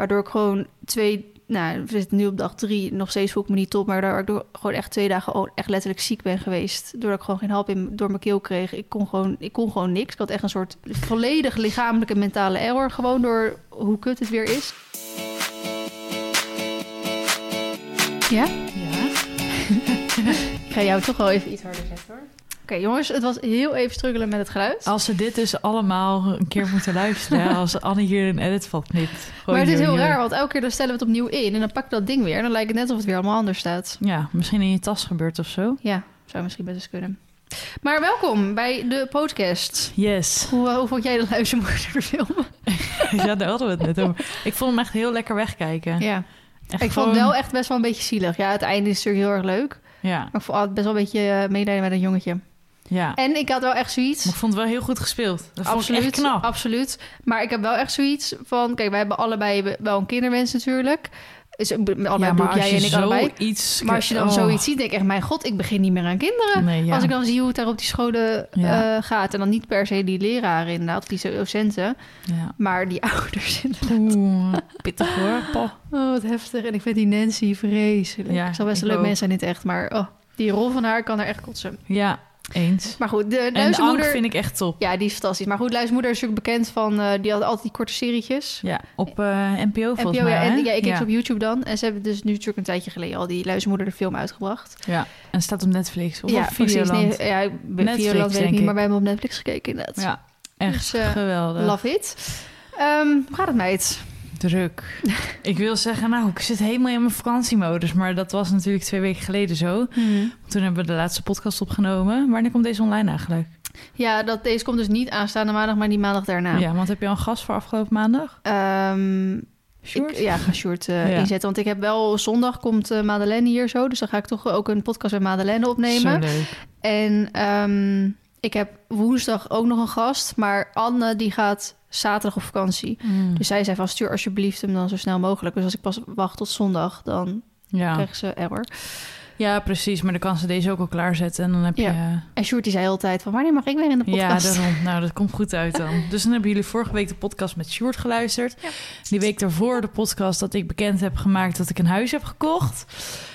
Waardoor ik gewoon twee, nou, we zitten nu op dag drie, nog steeds voel ik me niet top, maar daardoor ik gewoon echt twee dagen echt letterlijk ziek ben geweest. Doordat ik gewoon geen hap in, door mijn keel kreeg. Ik kon, gewoon, ik kon gewoon niks. Ik had echt een soort volledig lichamelijke mentale error, gewoon door hoe kut het weer is. Ja? Ja. Ik ga jou toch wel even iets harder zetten hoor. Oké jongens, het was heel even struggelen met het geluid. Als ze dit dus allemaal een keer moeten luisteren... als Annie hier een edit van knipt. maar het is heel raar, want elke keer dan stellen we het opnieuw in... en dan pak ik dat ding weer en dan lijkt het net alsof het weer allemaal anders staat. Ja, misschien in je tas gebeurt of zo. Ja, zou misschien best eens kunnen. Maar welkom bij de podcast. Yes. Hoe, hoe vond jij de luistermoorderfilm? ja, daar hadden we het net over. Ik vond hem echt heel lekker wegkijken. Ja, Echt ik vond het wel echt best wel een beetje zielig. Ja, het einde is natuurlijk heel erg leuk. Ja, Maar ik vond altijd best wel een beetje eh, medelijden met een jongetje. Ja. En ik had wel echt zoiets... Maar ik vond het wel heel goed gespeeld. Dat vond ik Absoluut, knap. absoluut. Maar ik heb wel echt zoiets van... Kijk, wij hebben allebei wel een kinderwens natuurlijk. Dus, allebei ja, jij en ik allebei. zoiets... Maar als je dan oh. zoiets ziet, denk ik echt... Mijn god, ik begin niet meer aan kinderen. Nee, ja. Als ik dan zie hoe het daar op die scholen Ja. eh, gaat. En dan niet per se die leraren inderdaad, die docenten. Ja. Maar die ouders inderdaad. Oeh, pittig hoor. Oh, wat heftig. En ik vind die Nancy vreselijk. Ja, ik zal best een leuk mens zijn in het echt. Maar oh, die rol van haar kan er echt kotsen. Ja, eens. Maar goed, de En de luistermoeder... Ank vind ik echt top. Ja, die is fantastisch. Maar goed, luistermoeder is natuurlijk bekend van... eh, die had altijd die korte serietjes. Ja, op eh, NPO volgens NPO, mij. ja, en, ja, ik kijk ja. ze op YouTube dan. En ze hebben dus nu natuurlijk een tijdje geleden al die luistermoeder de film uitgebracht. Ja, en het staat op Netflix of ja, op Videoland. Nee, ja, Netflix, Videoland weet ik niet, maar wij hebben op Netflix gekeken inderdaad. Ja, echt Dus, eh, geweldig. Love it. Ehm, hoe gaat het, meid? Druk. ik wil zeggen, nou, ik zit helemaal in mijn vakantiemodus. Maar dat was natuurlijk twee weken geleden zo. Toen hebben we de laatste podcast opgenomen. Wanneer komt deze online eigenlijk? Ja, dat, deze komt dus niet aanstaande maandag, maar die maandag daarna. Ja, want heb je al een gast voor afgelopen maandag? Ehm? Ik, ja, ga Sjoerd eh, Ja. inzetten. Want ik heb wel zondag komt eh, Madeleine hier zo. Dus dan ga ik toch ook een podcast met Madeleine Zo opnemen. leuk. En ehm, ik heb woensdag ook nog een gast. Maar Anne die gaat zaterdag op vakantie. Mm. Dus zij zei van stuur alsjeblieft hem dan zo snel mogelijk. Dus als ik pas wacht tot zondag, dan ja. krijgen ze error. Ja, precies. Maar dan kan ze deze ook al klaarzetten. En dan heb Ja. je... En Sjoerd die zei altijd van wanneer mag ik weer in de Ja, podcast? daarom. Nou, dat komt goed uit dan. Dus dan hebben jullie vorige week de podcast met Sjoerd geluisterd. Ja. Die week daarvoor de podcast dat ik bekend heb gemaakt dat ik een huis heb gekocht.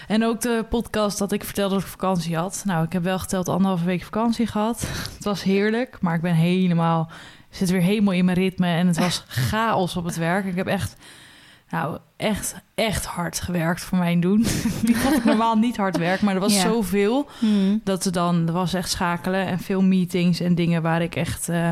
En ook de podcast dat ik vertelde dat ik vakantie had. Nou, ik heb wel geteld anderhalve week vakantie gehad. Het was heerlijk, maar ik ben helemaal... zit weer helemaal in mijn ritme en het was chaos op het werk. Ik heb echt... Nou, echt, echt hard gewerkt voor mijn doen. Ik normaal niet hard werk, maar er was Ja. zoveel Hmm. dat er dan er was echt schakelen en veel meetings en dingen waar ik echt eh,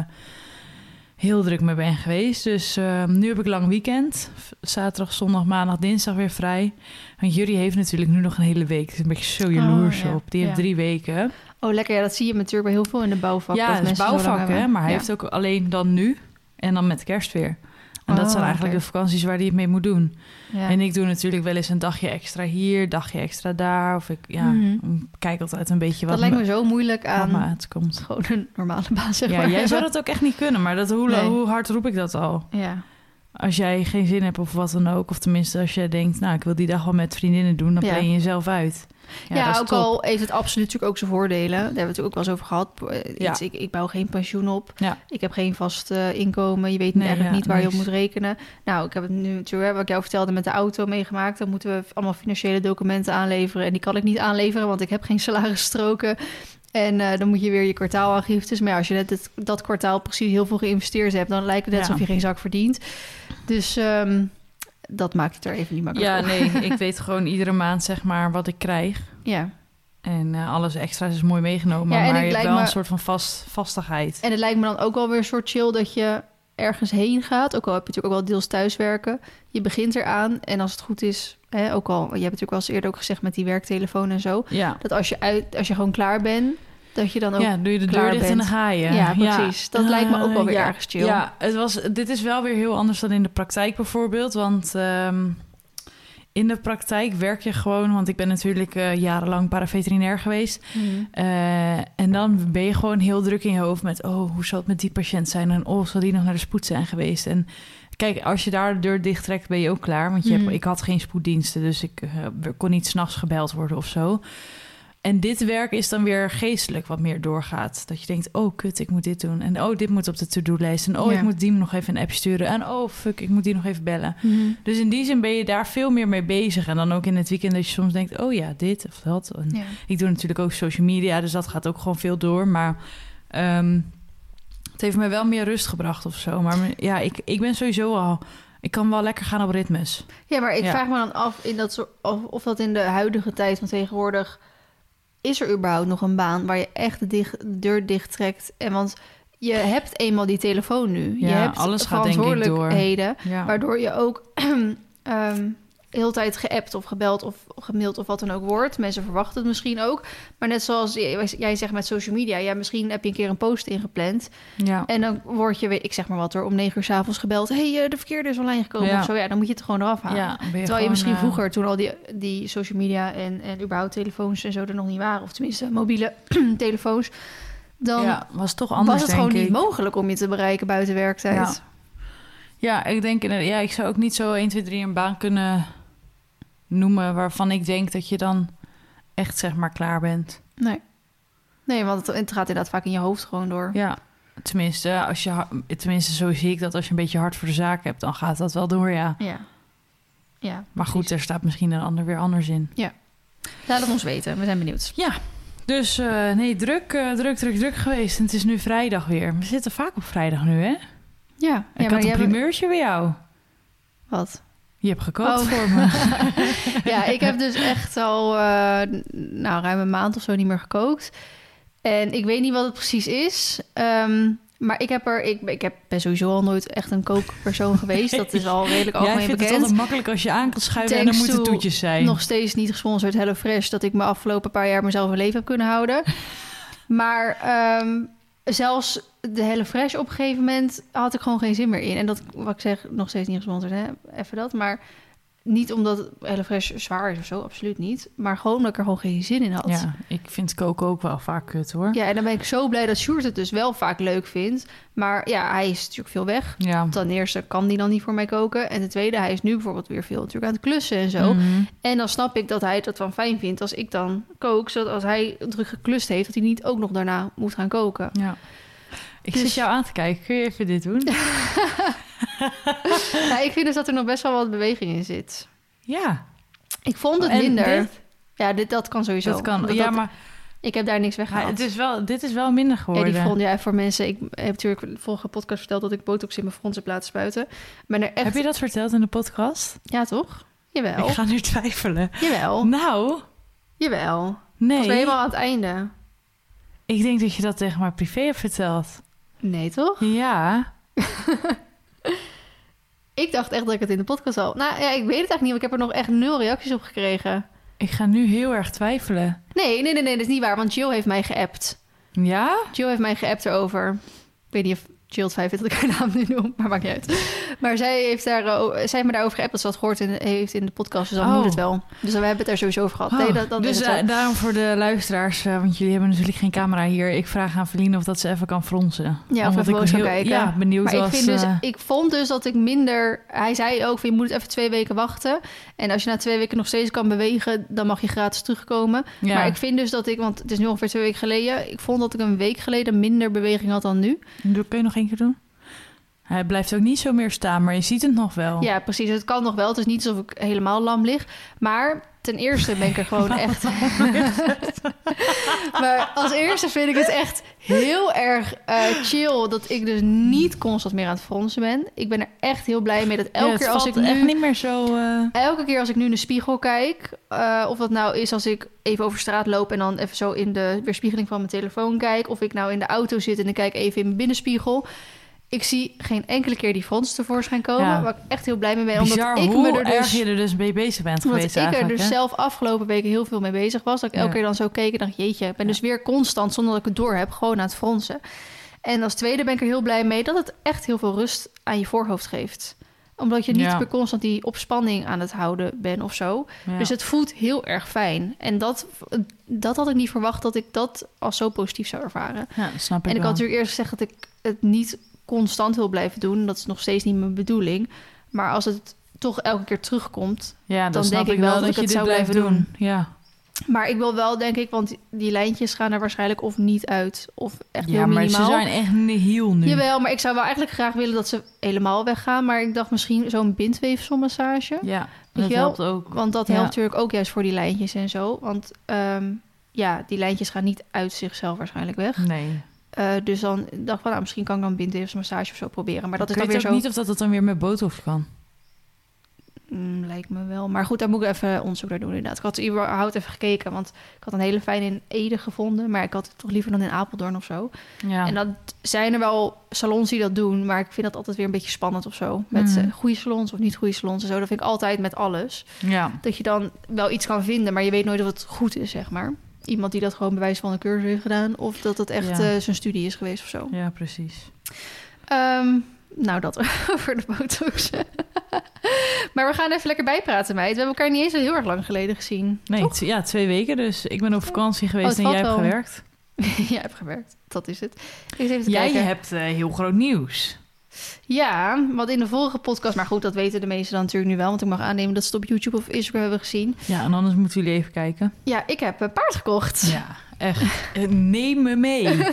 heel druk mee ben geweest. Dus eh, nu heb ik lang weekend. Zaterdag, zondag, maandag, dinsdag weer vrij. En Jury heeft natuurlijk nu nog een hele week. Ben een beetje zo jaloers Oh, ja. op. Die heeft Ja. drie weken. Oh, lekker. Ja, dat zie je natuurlijk bij heel veel in de bouwvak. ja, dat dat is mensen zo lang bouwvak, hè. Maar hij heeft ook alleen dan nu en dan met kerst weer. En dat Oh, zijn eigenlijk oké. de vakanties waar hij het mee moet doen. Ja. En ik doe natuurlijk wel eens een dagje extra hier, dagje extra daar. Of ik ja, Mhm. kijk altijd een beetje wat dat lijkt me, zo moeilijk aan me uitkomt. gewoon een normale baan, zeg Ja, maar. jij zou dat ook echt niet kunnen, maar dat, hoe, Nee. hoe hard roep ik dat al? Ja. Als jij geen zin hebt of wat dan ook, of tenminste als jij denkt, nou, ik wil die dag wel met vriendinnen doen, dan Ja. plan je jezelf uit. Ja, ook top. al heeft het absoluut natuurlijk ook zijn voordelen. Daar hebben we het ook wel eens over gehad. Eh, Ja. ik, ik bouw geen pensioen op. Ja. Ik heb geen vast eh, inkomen. Je weet Nee, eigenlijk niet waar je op moet rekenen. Nou, ik heb het nu natuurlijk, wat ik jou vertelde, met de auto meegemaakt. Dan moeten we allemaal financiële documenten aanleveren. En die kan ik niet aanleveren, want ik heb geen salarisstroken. En eh, dan moet je weer je kwartaalaangiftes. Maar ja, als je net het, dat kwartaal precies heel veel geïnvesteerd hebt... dan lijkt het net alsof je geen zak verdient. Dus ehm, dat maakt het er even niet makkelijk Ja, op. nee, ik weet gewoon iedere maand zeg maar wat ik krijg. Ja. En eh, alles extra is mooi meegenomen, Ja, en maar je hebt wel me- een soort van vast, vastigheid. En het lijkt me dan ook wel weer een soort chill dat je ergens heen gaat. Ook al heb je natuurlijk ook wel deels thuiswerken. Je begint eraan en als het goed is... Hè, ook al, je hebt natuurlijk wel eens eerder ook gezegd met die werktelefoon en zo... Ja, dat als je, uit, als je gewoon klaar bent, dat je dan ook... ja doe je de deur dicht en dan ga je. Ja, precies. Dat lijkt me ook wel weer ja. ergens chill. Ja, het was, dit is wel weer heel anders dan in de praktijk bijvoorbeeld. Want ehm, in de praktijk werk je gewoon... want ik ben natuurlijk eh, jarenlang paraveterinair geweest... Hmm. Eh, en dan ben je gewoon heel druk in je hoofd met... oh, hoe zal het met die patiënt zijn? En oh, zal die nog naar de spoed zijn geweest? En kijk, als je daar de deur dicht trekt, ben je ook klaar. Want je hebt, ik had geen spoeddiensten, dus ik eh, kon niet s'nachts gebeld worden of zo. En dit werk is dan weer geestelijk wat meer doorgaat. Dat je denkt, oh kut, ik moet dit doen. En oh, dit moet op de to-do-lijst. En oh, Ja. ik moet die nog even een appje sturen. En oh, fuck, ik moet die nog even bellen. Mhm. Dus in die zin ben je daar veel meer mee bezig. En dan ook in het weekend dat je soms denkt, oh ja, dit of dat. En Ja. ik doe natuurlijk ook social media, dus dat gaat ook gewoon veel door. Maar ehm, het heeft me wel meer rust gebracht of zo. Maar ja, ik, ik ben sowieso al... Ik kan wel lekker gaan op ritmes. Ja, maar ik Ja. vraag me dan af in dat of, of dat in de huidige tijd van tegenwoordig... is er überhaupt nog een baan waar je echt de, dicht, de deur dicht trekt? En want je hebt eenmaal die telefoon nu. je hebt alles gaat denk ik door. waardoor je ook ehm heel tijd geappt of gebeld of gemaild of wat dan ook wordt. Mensen verwachten het misschien ook. Maar net zoals jij zegt met social media... ja, misschien heb je een keer een post ingepland... ja. En dan word je, ik zeg maar wat, er om negen uur s'avonds gebeld. hey, eh, de verkeerde is online gekomen Ja. of zo. Ja, dan moet je het gewoon eraf halen. Ja, ben je Terwijl je misschien eh, vroeger, toen al die, die social media en, en überhaupt telefoons en zo er nog niet waren... of tenminste mobiele telefoons... dan ja, was toch anders, was het gewoon niet mogelijk om je te bereiken buiten werktijd. Ja. Ja, ik denk, ja, ik zou ook niet zo 1, 2, 3 een baan kunnen noemen waarvan ik denk dat je dan echt zeg maar klaar bent. Nee. Nee, want het, het gaat inderdaad vaak in je hoofd gewoon door. Ja, tenminste, als je, tenminste, zo zie ik dat als je een beetje hard voor de zaak hebt, dan gaat dat wel door, ja. Ja. Ja, Maar goed, precies. er staat misschien een ander weer anders in. Laat het ons weten. We zijn benieuwd. Ja, dus eh, nee, druk, eh, druk, druk, druk geweest. En het is nu vrijdag weer. We zitten vaak op vrijdag nu, hè? Ja, ik ja had een primeurtje bij jou. Wat? Je hebt gekookt Oh. voor me. ja, ik heb dus echt al eh, nou, ruim een maand of zo niet meer gekookt. En ik weet niet wat het precies is. Ehm, maar ik, heb er, ik, ik heb, ben sowieso al nooit echt een kookpersoon geweest. Dat is al redelijk Jij algemeen vindt het bekend. altijd makkelijk als je aan kan schuiven en dan moeten to toetjes zijn. Nog steeds niet gesponsord HelloFresh... dat ik me afgelopen paar jaar mezelf een leven heb kunnen houden. maar ehm, zelfs de HelloFresh op een gegeven moment... had ik gewoon geen zin meer in. En dat, wat ik zeg, nog steeds niet gesponsord, hè? even dat. Maar niet omdat HelloFresh zwaar is of zo, absoluut niet. Maar gewoon omdat ik er gewoon geen zin in had. Ja, ik vind koken ook wel vaak kut hoor. Ja, en dan ben ik zo blij dat Sjoerd het dus wel vaak leuk vindt. Maar ja, hij is natuurlijk veel weg. Ja. Ten eerste kan die dan niet voor mij koken. En ten tweede, hij is nu bijvoorbeeld weer veel natuurlijk aan het klussen en zo. Mhm. En dan snap ik dat hij dat dan fijn vindt als ik dan kook. Zodat als hij druk geklust heeft, dat hij niet ook nog daarna moet gaan koken. ja. Ik Dus- zit jou aan te kijken. Kun je even dit doen? ja, ik vind dus dat er nog best wel wat beweging in zit. ja. Ik vond het En minder. dit? Ja, dit, dat kan sowieso. Dat kan. Ja, dat- maar Ik heb daar niks weggehaald. het is wel, dit is wel minder Ja, geworden. die front, ja, voor mensen. Ik heb natuurlijk in de vorige podcast verteld dat ik botox in mijn frons heb laten spuiten. Maar er echt. Heb je dat verteld in de podcast? Ja, toch? Jawel. Ik ga nu twijfelen. Jawel. Nou, Jawel. nee. Was helemaal aan het einde. Ik denk dat je dat tegen mij privé hebt verteld. Nee, toch? Ja. Ik dacht echt dat ik het in de podcast al. Nou ja, ik weet het eigenlijk niet, want ik heb er nog echt nul reacties op gekregen. Ik ga nu heel erg twijfelen. Nee, nee, nee, nee, dat is niet waar, want Jill heeft mij geappt. Ja? Jill heeft mij geappt erover. Ik weet niet of Fijn vindt dat ik haar naam nu noem, maar maakt niet uit. Maar zij heeft, daar, eh, zij heeft me daarover geappt dat ze dat gehoord in, heeft in de podcast, dus dan Oh. moet het wel. Dus we hebben het er sowieso over gehad. Oh, nee, dat, dat dus eh, daarom voor de luisteraars, eh, want jullie hebben natuurlijk geen camera hier. Ik vraag aan Feline of dat ze even kan fronsen. Ja, of even ik heel- kijken. Ja, benieuwd Maar ik, was. vind dus, ik vond dus dat ik minder... Hij zei ook, van, je moet even twee weken wachten. En als je na twee weken nog steeds kan bewegen... dan mag je gratis terugkomen. ja. Maar ik vind dus dat ik... want het is nu ongeveer twee weken geleden... ik vond dat ik een week geleden minder beweging had dan nu. Doe- Kun je nog doen? Hij blijft ook niet zo meer staan, maar je ziet het nog wel. Ja, precies. Het kan nog wel. Het is niet alsof ik helemaal lam lig. Maar ten eerste ben ik er gewoon echt... maar als eerste vind ik het echt heel erg eh, chill... dat ik dus niet constant meer aan het fronsen ben. Ik ben er echt heel blij mee dat elke keer als ik echt nu... niet meer zo... eh, Elke keer als ik nu in de spiegel kijk, eh, of dat nou is als ik even over straat loop en dan even zo in de weerspiegeling van mijn telefoon kijk, of ik nou in de auto zit en ik kijk even in mijn binnenspiegel. Ik zie geen enkele keer die frons tevoorschijn komen, Ja. waar ik echt heel blij mee ben. bizar omdat ik hoe me er erg dus, je er dus mee bezig bent omdat geweest ik er dus hè? zelf afgelopen weken heel veel mee bezig was. Dat ik elke keer dan zo keek en dacht, jeetje, ik ben dus weer constant, zonder dat ik het door heb, gewoon aan het fronsen. En als tweede ben ik er heel blij mee dat het echt heel veel rust aan je voorhoofd geeft omdat je niet Ja. meer constant die opspanning aan het houden bent of zo. Ja. Dus het voelt heel erg fijn. En dat, dat had ik niet verwacht dat ik dat als zo positief zou ervaren. ja, snap ik en ik wel. had natuurlijk eerst gezegd dat ik het niet constant wil blijven doen. Dat is nog steeds niet mijn bedoeling. Maar als het toch elke keer terugkomt. Ja, dan, denk ik wel dat dat, ik je het dit zou blijven doen. Ja. Maar ik wil wel, denk ik, want die lijntjes gaan er waarschijnlijk of niet uit, of echt Ja, heel maar minimaal. ze zijn echt heel nu. Jawel, maar ik zou wel eigenlijk graag willen dat ze helemaal weggaan. Maar ik dacht misschien zo'n bindweefselmassage. Ja, dat wel? helpt ook. Want dat Ja. helpt natuurlijk ook juist voor die lijntjes en zo. Want ehm, ja, die lijntjes gaan niet uit zichzelf waarschijnlijk weg. Nee. Eh, dus dan dacht ik van, nou, misschien kan ik dan bindweefselmassage of zo proberen. Maar dat is dan weet weer ook zo... niet of dat het dan weer met botox kan. Mm, lijkt me wel. Maar goed, daar moet ik even onderzoek naar doen inderdaad. Ik had überhaupt even gekeken, want ik had een hele fijne in Ede gevonden. Maar ik had het toch liever dan in Apeldoorn of zo. Ja. En dat zijn er wel salons die dat doen, maar ik vind dat altijd weer een beetje spannend of zo. Met Mhm. eh, goede salons of niet goede salons en zo. Dat vind ik altijd met alles. ja. Dat je dan wel iets kan vinden, maar je weet nooit of het goed is, zeg maar. Iemand die dat gewoon bewijs van een cursus heeft gedaan, of dat het echt Ja. eh, zijn studie is geweest of zo. ja, precies. Ehm, nou, dat over de botox. maar we gaan even lekker bijpraten, meid. We hebben elkaar niet eens heel erg lang geleden gezien. Nee, ja, twee weken dus. Ik ben op vakantie geweest het en jij hebt wel. gewerkt. Jij hebt gewerkt, dat is het. Eens even te Jij kijken. hebt eh, heel groot nieuws. Ja, want in de vorige podcast... Maar goed, dat weten de meesten dan natuurlijk nu wel... want ik mag aannemen dat ze het op YouTube of Instagram hebben gezien. Ja, en anders moeten jullie even kijken. Ja, ik heb een paard gekocht. Ja, echt. Eh, Neem me mee.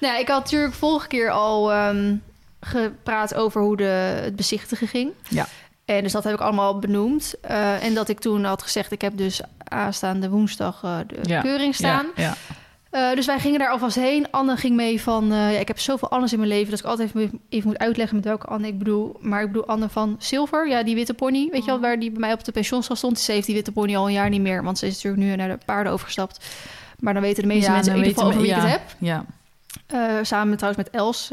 Nou, ik had natuurlijk vorige keer al ehm, gepraat over hoe de, het bezichtigen ging. Ja. En dus dat heb ik allemaal benoemd. Eh, en dat ik toen had gezegd... ik heb dus aanstaande woensdag eh, de Ja. keuring staan. Ja, ja. Eh, dus wij gingen daar alvast heen. Anne ging mee van... eh, ja, ik heb zoveel Annes in mijn leven... dat ik altijd even, even moet uitleggen met welke Anne ik bedoel. Maar ik bedoel Anne van Silver. Ja, die witte pony. Weet je wel, waar die bij mij op de pensioenstal stond. Ze heeft die witte pony al een jaar niet meer. Want ze is natuurlijk nu naar de paarden overgestapt. Maar dan weten de meeste Ja, mensen in ieder geval over wie ik het heb. Ja, Eh, samen trouwens met Els.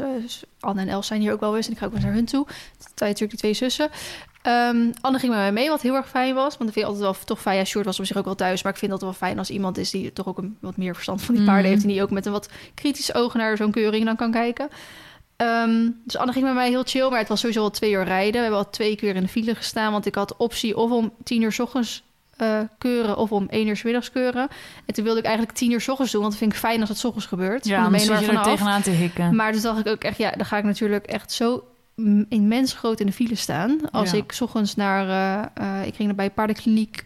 Anne en Els zijn hier ook wel eens. En ik ga ook wel eens naar hun toe. Dat zijn natuurlijk die twee zussen. Ehm, Anne ging met mij mee, wat heel erg fijn was. Want dat vind ik altijd wel toch fijn. Ja, Sjoerd was op zich ook wel thuis. Maar ik vind dat wel fijn als iemand is die toch ook een wat meer verstand van die paarden Mhm. heeft. En die ook met een wat kritisch oog naar zo'n keuring dan kan kijken. Ehm, dus Anne ging met mij heel chill. Maar het was sowieso al twee uur rijden. We hebben al twee keer in de file gestaan. Want ik had optie of om tien uur 's ochtends eh, keuren of om één uur 's middags keuren. En toen wilde ik eigenlijk tien uur 's ochtends doen. Want dat vind ik fijn als het 's ochtends gebeurt. ja Dan zit je er tegenaan te hikken. Maar dus dacht ik ook echt, ja, dan ga ik natuurlijk echt zo mm, immens groot in de file staan. Als Ja. ik 's ochtends naar, eh, eh, ik ging naar bij paardenkliniek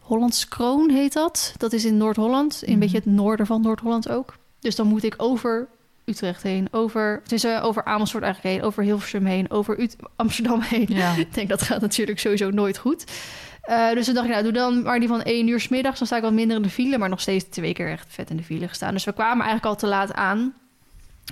Hollands Kroon heet dat. Dat is in Noord-Holland, in een Mhm. beetje het noorden van Noord-Holland ook. Dus dan moet ik over Utrecht heen, over, het is, eh, over Amersfoort eigenlijk heen, over Hilversum heen, over Ut- Amsterdam heen. Ja. Ik denk dat gaat natuurlijk sowieso nooit goed. Dus toen dacht ik, nou, doe dan maar die van 1 uur 's middags. Dan sta ik wat minder in de file, maar nog steeds twee keer echt vet in de file gestaan. Dus we kwamen eigenlijk al te laat aan.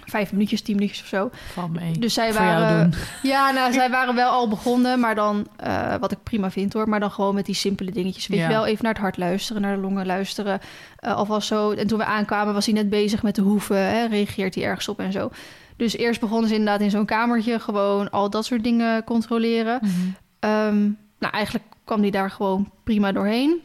Vijf minuutjes, tien minuutjes of zo. Van mee. Dus zij waren. Ja, nou, zij waren wel al begonnen, maar dan, eh, wat ik prima vind hoor, maar dan gewoon met die simpele dingetjes. Weet Ja. je wel, even naar het hart luisteren, naar de longen luisteren. eh alvast zo. En toen we aankwamen, was hij net bezig met de hoeven. Hè, reageert hij ergens op en zo. Dus eerst begonnen ze inderdaad in zo'n kamertje gewoon al dat soort dingen controleren. Mhm. Ehm, nou, eigenlijk kwam die daar gewoon prima doorheen.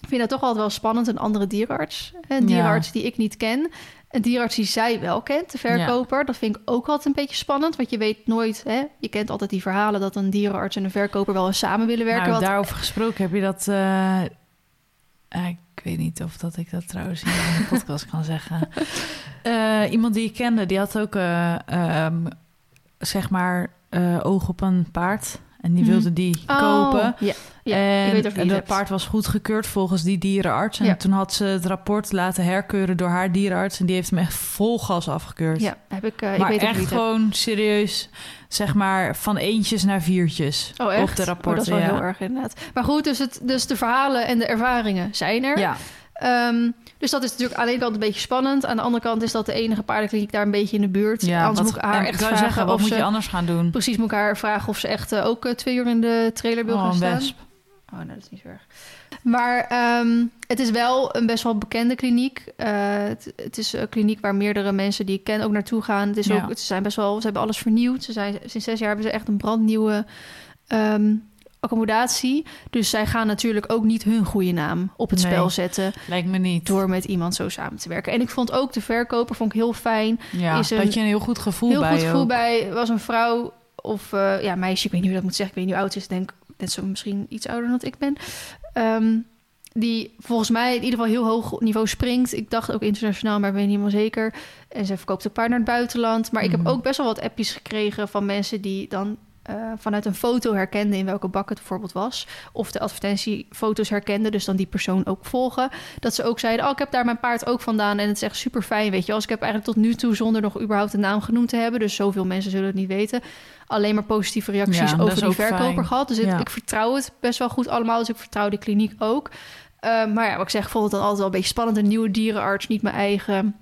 Ik vind dat toch altijd wel spannend, een andere dierenarts. Een Ja. dierenarts die ik niet ken. Een dierenarts die zij wel kent, de verkoper. Dat vind ik ook altijd een beetje spannend. Want je weet nooit, hè, je kent altijd die verhalen... dat een dierenarts en een verkoper wel eens samen willen werken. Nou, wat, daarover gesproken, heb je dat... eh, eh, ik weet niet of dat ik dat trouwens in de podcast kan zeggen. Eh, iemand die ik kende, die had ook, eh, ehm, zeg maar, oog op een paard. En die Mhm. wilde die Oh, kopen. Ja, ja en ik weet dat hebt. paard was goedgekeurd volgens die dierenarts. En Ja. toen had ze het rapport laten herkeuren door haar dierenarts. En die heeft hem echt vol gas afgekeurd. Ja, heb ik, eh, ik maar weet echt gewoon serieus, zeg maar, van eentjes naar viertjes Oh, echt? op de Oh, rapporten. dat is wel heel erg inderdaad. Maar goed, dus, het, dus de verhalen en de ervaringen zijn er. Ja, Ehm, dus dat is natuurlijk aan de ene kant een beetje spannend. Aan de andere kant is dat de enige paardenkliniek daar een beetje in de buurt. ja Anders wat- moet ik haar echt vragen zeggen, wat of moet ze... je anders gaan doen? Precies moet ik haar vragen of ze echt eh, ook eh, twee uur in de trailer wil Oh, gaan een staan. wesp. Oh, nou, dat is niet zo erg. Maar ehm, het is wel een best wel bekende kliniek. Eh, het, het is een kliniek waar meerdere mensen die ik ken ook naartoe gaan. Het is Ja. ook, ze zijn best wel, ze hebben alles vernieuwd. Ze zijn sinds zes jaar hebben ze echt een brandnieuwe ehm, accommodatie. Dus zij gaan natuurlijk ook niet hun goede naam op het Nee. spel zetten Lijkt me niet. door met iemand zo samen te werken. En ik vond ook de verkoper vond ik heel fijn. Ja, is een dat je een heel goed gevoel heel bij goed gevoel ook. bij was een vrouw of eh, ja meisje. Ik weet niet hoe dat moet zeggen. Ik weet niet hoe oud ze is. Denk net zo misschien iets ouder dan ik ben. Ehm, die volgens mij in ieder geval heel hoog niveau springt. Ik dacht ook internationaal, maar ik weet niet helemaal zeker. En ze verkoopt een paard naar het buitenland. Maar ik Mhm. heb ook best wel wat appjes gekregen van mensen die dan eh, vanuit een foto herkende in welke bak het bijvoorbeeld was. Of de advertentiefoto's herkende, dus dan die persoon ook volgen. Dat ze ook zeiden, oh, ik heb daar mijn paard ook vandaan. En het is echt super fijn, weet je. Als ik heb eigenlijk tot nu toe zonder nog überhaupt een naam genoemd te hebben. Dus zoveel mensen zullen het niet weten. Alleen maar positieve reacties Ja, over die verkoper fijn. gehad. Dus ik, Ja. ik vertrouw het best wel goed allemaal. Dus ik vertrouw de kliniek ook. Eh, maar ja, wat ik zeg, ik vond het dan altijd wel een beetje spannend. Een nieuwe dierenarts, niet mijn eigen.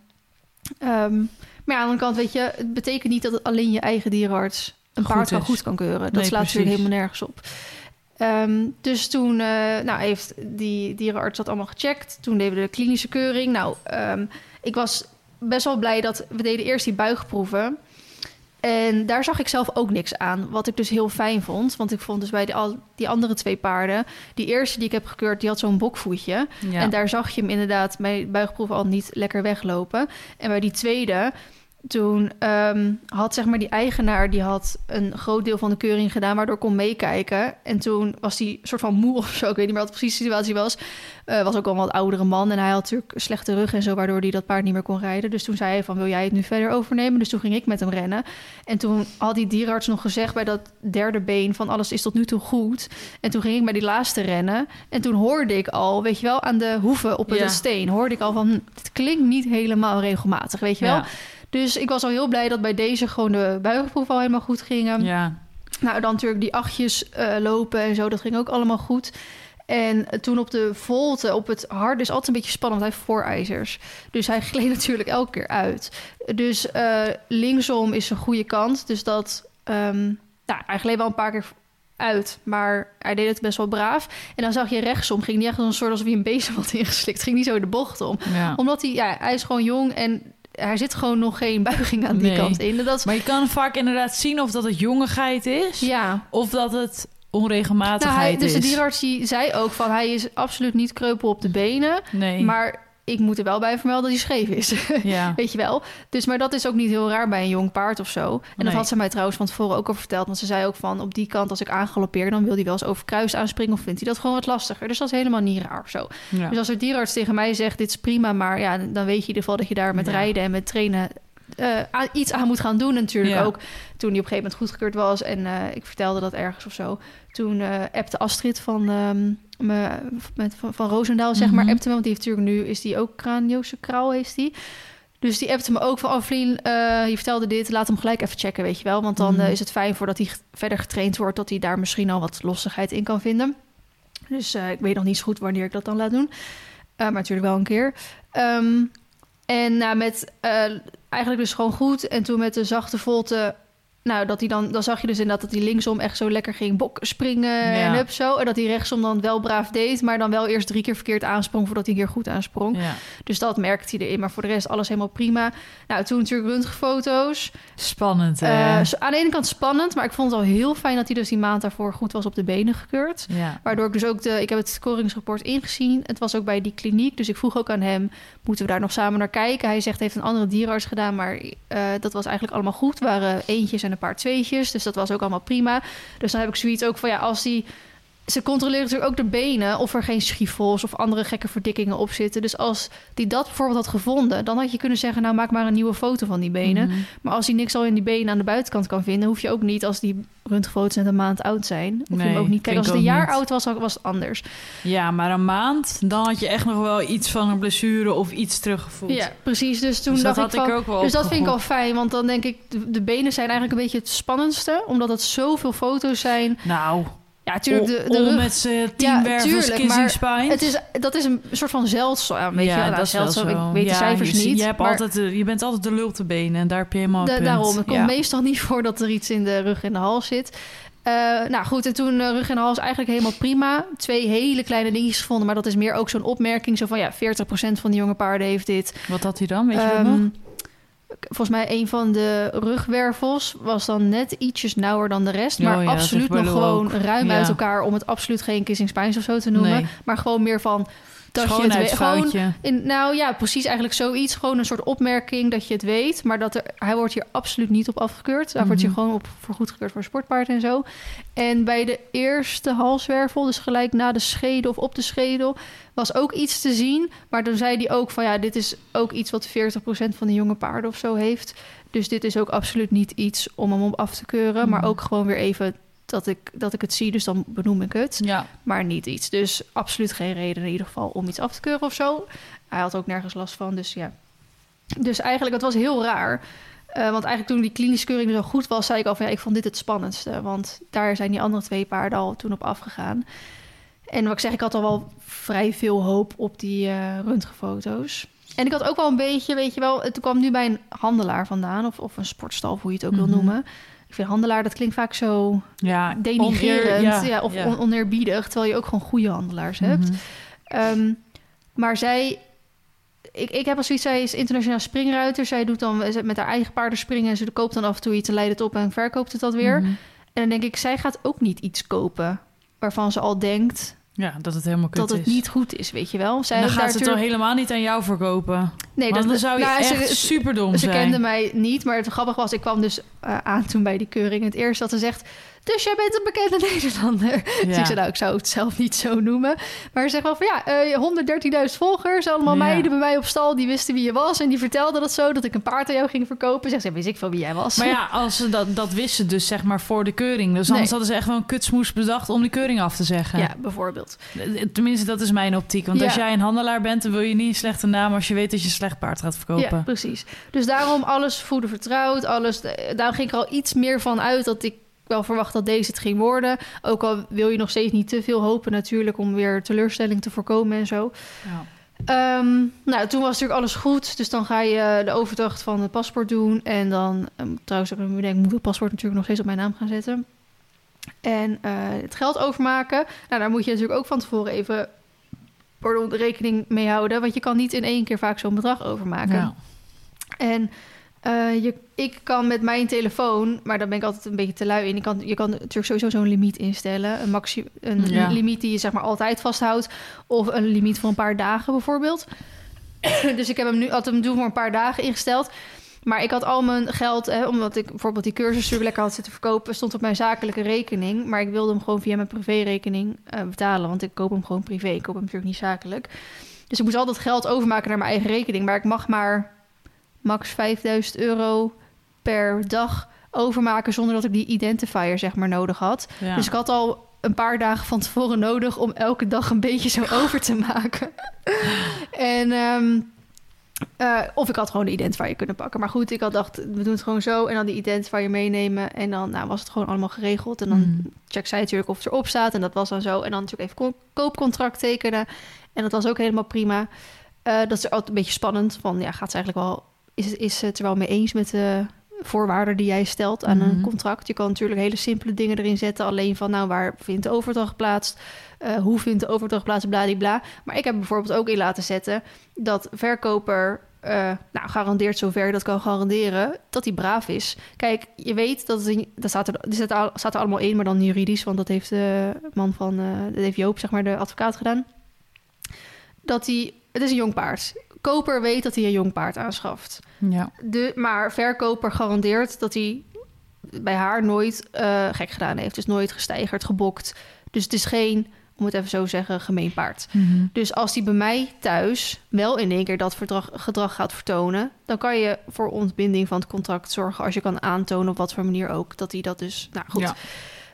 Ehm, maar ja, aan de andere kant, weet je, het betekent niet dat het alleen je eigen dierenarts een Goed paard kan goed kan keuren. Dat Nee, slaat natuurlijk helemaal nergens op. Ehm, dus toen eh, nou, heeft die dierenarts dat allemaal gecheckt. Toen deden we de klinische keuring. Nou, ehm, ik was best wel blij dat we deden eerst die buigproeven. En daar zag ik zelf ook niks aan. Wat ik dus heel fijn vond. Want ik vond dus bij die, al, die andere twee paarden... die eerste die ik heb gekeurd, die had zo'n bokvoetje. Ja. En daar zag je hem inderdaad bij buigproeven al niet lekker weglopen. En bij die tweede, toen ehm, had zeg maar die eigenaar... die had een groot deel van de keuring gedaan... waardoor kon meekijken. En toen was hij soort van moe of zo. Ik weet niet meer wat precies de situatie was. Eh, was ook al een wat oudere man. En hij had natuurlijk een slechte rug en zo... waardoor hij dat paard niet meer kon rijden. Dus toen zei hij van, wil jij het nu verder overnemen? Dus toen ging ik met hem rennen. En toen had die dierenarts nog gezegd bij dat derde been... van alles is tot nu toe goed. En toen ging ik bij die laatste rennen. En toen hoorde ik al, weet je wel, aan de hoeven op het Ja. steen... hoorde ik al van, het klinkt niet helemaal regelmatig, weet je wel? ja. Dus ik was al heel blij dat bij deze gewoon de buigenproef al helemaal goed gingen. ja. Nou, dan natuurlijk die achtjes eh, lopen en zo, dat ging ook allemaal goed. En eh, toen op de volte, op het hard, is altijd een beetje spannend. Hij heeft voorijzers. Dus hij gleed natuurlijk elke keer uit. Dus eh, linksom is een goede kant. Dus dat, ehm, nou, hij gleed wel een paar keer uit, maar hij deed het best wel braaf. En dan zag je rechtsom, ging die echt als een soort alsof hij een bezem had ingeslikt. Ging niet zo de bocht om. ja. Omdat hij, ja, hij is gewoon jong en er zit gewoon nog geen buiging aan die Nee. kant in. Dat, Maar je kan vaak inderdaad zien of dat het jongigheid is... ja, of dat het nou, onregelmatigheid hij, dus de is. dierenarts die zei ook van hij is absoluut niet kreupel op de benen, Nee. maar ik moet er wel bij vermelden dat hij scheef is. ja. Weet je wel? Dus, maar dat is ook niet heel raar bij een jong paard of zo. En dat had ze mij trouwens van tevoren ook al verteld. Want ze zei ook van, op die kant als ik aangaloppeer... dan wil hij wel eens over kruis aanspringen... of vindt hij dat gewoon wat lastiger. Dus dat is helemaal niet raar of zo. Ja. Dus als er dierenarts tegen mij zegt, dit is prima... maar ja, dan weet je in ieder geval dat je daar met Ja. rijden en met trainen... eh, aan- iets aan moet gaan doen natuurlijk Ja. ook. Toen die op een gegeven moment goedgekeurd was... en eh, ik vertelde dat ergens of zo... toen eh appte Astrid van, me, met, van, van Roosendaal, zeg maar... Mhm. appte me, want die heeft natuurlijk nu... is die ook craniose kraal, heeft die... Dus die appte me ook van, oh Vlien, je vertelde dit, laat hem gelijk even checken, weet je wel. Want dan Mhm. is het fijn voordat hij verder getraind wordt, dat hij daar misschien al wat lossigheid in kan vinden. Dus ik weet nog niet zo goed wanneer ik dat dan laat doen. Maar natuurlijk wel een keer. Ehm, en met eigenlijk dus gewoon goed. En toen met de zachte volte. Nou, dat hij dan, dan zag je dus inderdaad dat hij linksom echt zo lekker ging bok springen en Ja. up zo. En dat hij rechtsom dan wel braaf deed, maar dan wel eerst drie keer verkeerd aansprong voordat hij een keer goed aansprong. ja. Dus dat merkte hij erin. Maar voor de rest alles helemaal prima. Nou, toen natuurlijk röntgenfoto's. Spannend, hè? Eh, aan de ene kant spannend, maar ik vond het al heel fijn dat hij dus die maand daarvoor goed was op de benen gekeurd. ja. Waardoor ik dus ook de... Ik heb het scoringsrapport ingezien. Het was ook bij die kliniek. Dus ik vroeg ook aan hem, moeten we daar nog samen naar kijken? Hij zegt, heeft een andere dierenarts gedaan, maar eh, dat was eigenlijk allemaal goed. Waren eentjes en een paar tweetjes, dus dat was ook allemaal prima. Dus dan heb ik zoiets ook van, ja, als die... Ze controleren natuurlijk ook de benen of er geen schiefels of andere gekke verdikkingen op zitten. Dus als die dat bijvoorbeeld had gevonden, dan had je kunnen zeggen: Nou, maak maar een nieuwe foto van die benen. Mhm. Maar als hij niks al in die benen aan de buitenkant kan vinden, hoef je ook niet als die röntgenfoto's net een maand oud zijn. Of je hem ook niet. Kijk, vind als het een jaar niet. oud was, was het anders. Ja, maar een maand, dan had je echt nog wel iets van een blessure of iets teruggevoeld. Ja, precies. Dus toen Dus dat dacht had ik ik van. ook wel dus dat vind ik al fijn, want dan denk ik, de, de benen zijn eigenlijk een beetje het spannendste, omdat het zoveel foto's zijn. Nou, Ja, natuurlijk de, de rug. met Ja, tuurlijk, maar. Het is, dat is een soort van zeldzaam, weet ja, je. Nou, dat is wel zeldzaam, zo. Ik weet de cijfers je, niet. Je, hebt maar altijd, de- je bent altijd de lul te benen en daar heb je helemaal daarom, het komt meestal niet voor dat er iets in de rug en de hals zit. Eh, nou goed, en toen eh, rug en hals eigenlijk helemaal prima. Twee hele kleine dingetjes gevonden, maar dat is meer ook zo'n opmerking. Zo van ja, 40% van de jonge paarden heeft dit. Wat had hij dan, weet je dat Ehm, nog? Volgens mij een van de rugwervels was dan net ietsjes nauwer dan de rest. Oh Maar ja, absoluut nog gewoon ook. ruim Ja. uit elkaar... om het absoluut geen kissing spines of zo te noemen. Nee. Maar gewoon meer van dat je het weet. Gewoon, in, nou ja, precies eigenlijk zoiets. Gewoon een soort opmerking dat je het weet. Maar dat er, hij wordt hier absoluut niet op afgekeurd. Hij wordt hier Mhm. gewoon op voor goedgekeurd voor sportpaard en zo. En bij de eerste halswervel, dus gelijk na de schedel of op de schedel, was ook iets te zien. Maar toen zei hij ook van ja, dit is ook iets wat 40% van de jonge paarden of zo heeft. Dus dit is ook absoluut niet iets om hem op af te keuren. Maar Mhm. ook gewoon weer even dat ik, dat ik het zie, dus dan benoem ik het Ja. maar niet iets. Dus absoluut geen reden in ieder geval om iets af te keuren of zo. Hij had ook nergens last van, dus ja. Dus eigenlijk, het was heel raar. Eh, want eigenlijk toen die klinische keuring zo goed was, zei ik al van ja, ik vond dit het spannendste. Want daar zijn die andere twee paarden al toen op afgegaan. En wat ik zeg, ik had al wel vrij veel hoop op die eh röntgenfoto's. En ik had ook wel een beetje, weet je wel, het kwam nu bij een handelaar vandaan, of, of een sportstal, hoe je het ook Mhm. wil noemen. Ik vind handelaar, dat klinkt vaak zo Ja, denigrerend oneer- ja, of ja. on- oneerbiedig, terwijl je ook gewoon goede handelaars hebt. Mhm. Ehm, maar zij, ik, ik heb als zoiets, zij is internationaal springruiter. Zij doet dan met haar eigen paarden springen en ze koopt dan af en toe iets en leidt het op en verkoopt het dat weer. Mhm. En dan denk ik, zij gaat ook niet iets kopen waarvan ze al denkt Ja, dat het helemaal kut dat het niet goed is, weet je wel. Zij dan gaat daar ze het toch helemaal niet aan jou verkopen. Nee, dat dan zou je nou, ze- echt ze- super dom Ze zijn. kende mij niet, maar het grappige was, ik kwam dus eh, aan toen bij die keuring. Het eerste dat ze zegt, dus jij bent een bekende Nederlander. Dus Ja. ik zei, nou, ik zou het zelf niet zo noemen. Maar ze zegt wel van, ja, eh 113.000 volgers. Allemaal Ja. meiden bij mij op stal, die wisten wie je was. En die vertelden dat zo, dat ik een paard aan jou ging verkopen. Zegt ze, wist ik van wie jij was. Maar ja, als ze dat, dat wisten dus zeg maar voor de keuring. Dus anders Nee. hadden ze echt wel een kutsmoes bedacht om die keuring af te zeggen. Ja, bijvoorbeeld. Tenminste, dat is mijn optiek. Want Ja. als jij een handelaar bent, dan wil je niet een slechte naam als je weet dat je een slecht paard gaat verkopen. Ja, precies. Dus daarom alles voeden vertrouwd. Alles, eh, daarom ging ik er al iets meer van uit dat ik wel verwacht dat deze het ging worden. Ook al wil je nog steeds niet te veel hopen natuurlijk... om weer teleurstelling te voorkomen en zo. Ja. Ehm, nou, toen was natuurlijk alles goed. Dus dan ga je de overdracht van het paspoort doen. En dan, ehm, trouwens, ik moet het paspoort natuurlijk nog steeds op mijn naam gaan zetten. En eh, het geld overmaken. Nou, daar moet je natuurlijk ook van tevoren even pardon, rekening mee houden. Want je kan niet in één keer vaak zo'n bedrag overmaken. Ja. En eh, je, ik kan met mijn telefoon, maar daar ben ik altijd een beetje te lui in. Ik kan, je kan natuurlijk sowieso zo'n limiet instellen. Een, maxi, een Ja. limiet die je zeg maar altijd vasthoudt. Of een limiet voor een paar dagen bijvoorbeeld. dus ik heb hem nu altijd hem doen voor een paar dagen ingesteld. Maar ik had al mijn geld, hè, omdat ik bijvoorbeeld die cursus natuurlijk lekker had zitten verkopen, stond op mijn zakelijke rekening. Maar ik wilde hem gewoon via mijn privérekening eh betalen. Want ik koop hem gewoon privé. Ik koop hem natuurlijk niet zakelijk. Dus ik moest altijd geld overmaken naar mijn eigen rekening. Maar ik mag maar max 5000 euro per dag overmaken zonder dat ik die identifier zeg maar nodig had. Ja. Dus ik had al een paar dagen van tevoren nodig om elke dag een beetje zo over te maken. en ehm, eh, of ik had gewoon de identifier kunnen pakken. Maar goed, ik had dacht, we doen het gewoon zo en dan die identifier meenemen en dan nou, was het gewoon allemaal geregeld. En dan Mhm. check zij natuurlijk of het erop staat en dat was dan zo. En dan natuurlijk even ko- koopcontract tekenen en dat was ook helemaal prima. Eh, dat is altijd een beetje spannend. Van ja, gaat ze eigenlijk wel is, het- is het er wel mee eens met de voorwaarden die jij stelt aan een Mhm. contract? Je kan natuurlijk hele simpele dingen erin zetten. Alleen van, nou, waar vindt de overdracht plaats? Eh, hoe vindt de overdracht plaats? Bladibla. Maar ik heb bijvoorbeeld ook in laten zetten dat verkoper... eh, nou, garandeert zover dat kan garanderen dat hij braaf is. Kijk, je weet dat het dat staat er, dat staat er, staat er allemaal in, maar dan juridisch, want dat heeft de man van, eh dat heeft Joop, zeg maar, de advocaat gedaan. Dat hij, het is een jong paard. Koper weet dat hij een jong paard aanschaft. ja. De, maar verkoper garandeert dat hij bij haar nooit eh, gek gedaan heeft. Dus nooit gesteigerd, gebokt. Dus het is geen, om het even zo zeggen, gemeen paard. Mhm. Dus als hij bij mij thuis wel in één keer dat verdrag, gedrag gaat vertonen... dan kan je voor ontbinding van het contract zorgen... als je kan aantonen op wat voor manier ook dat hij dat dus... Nou goed, Ja.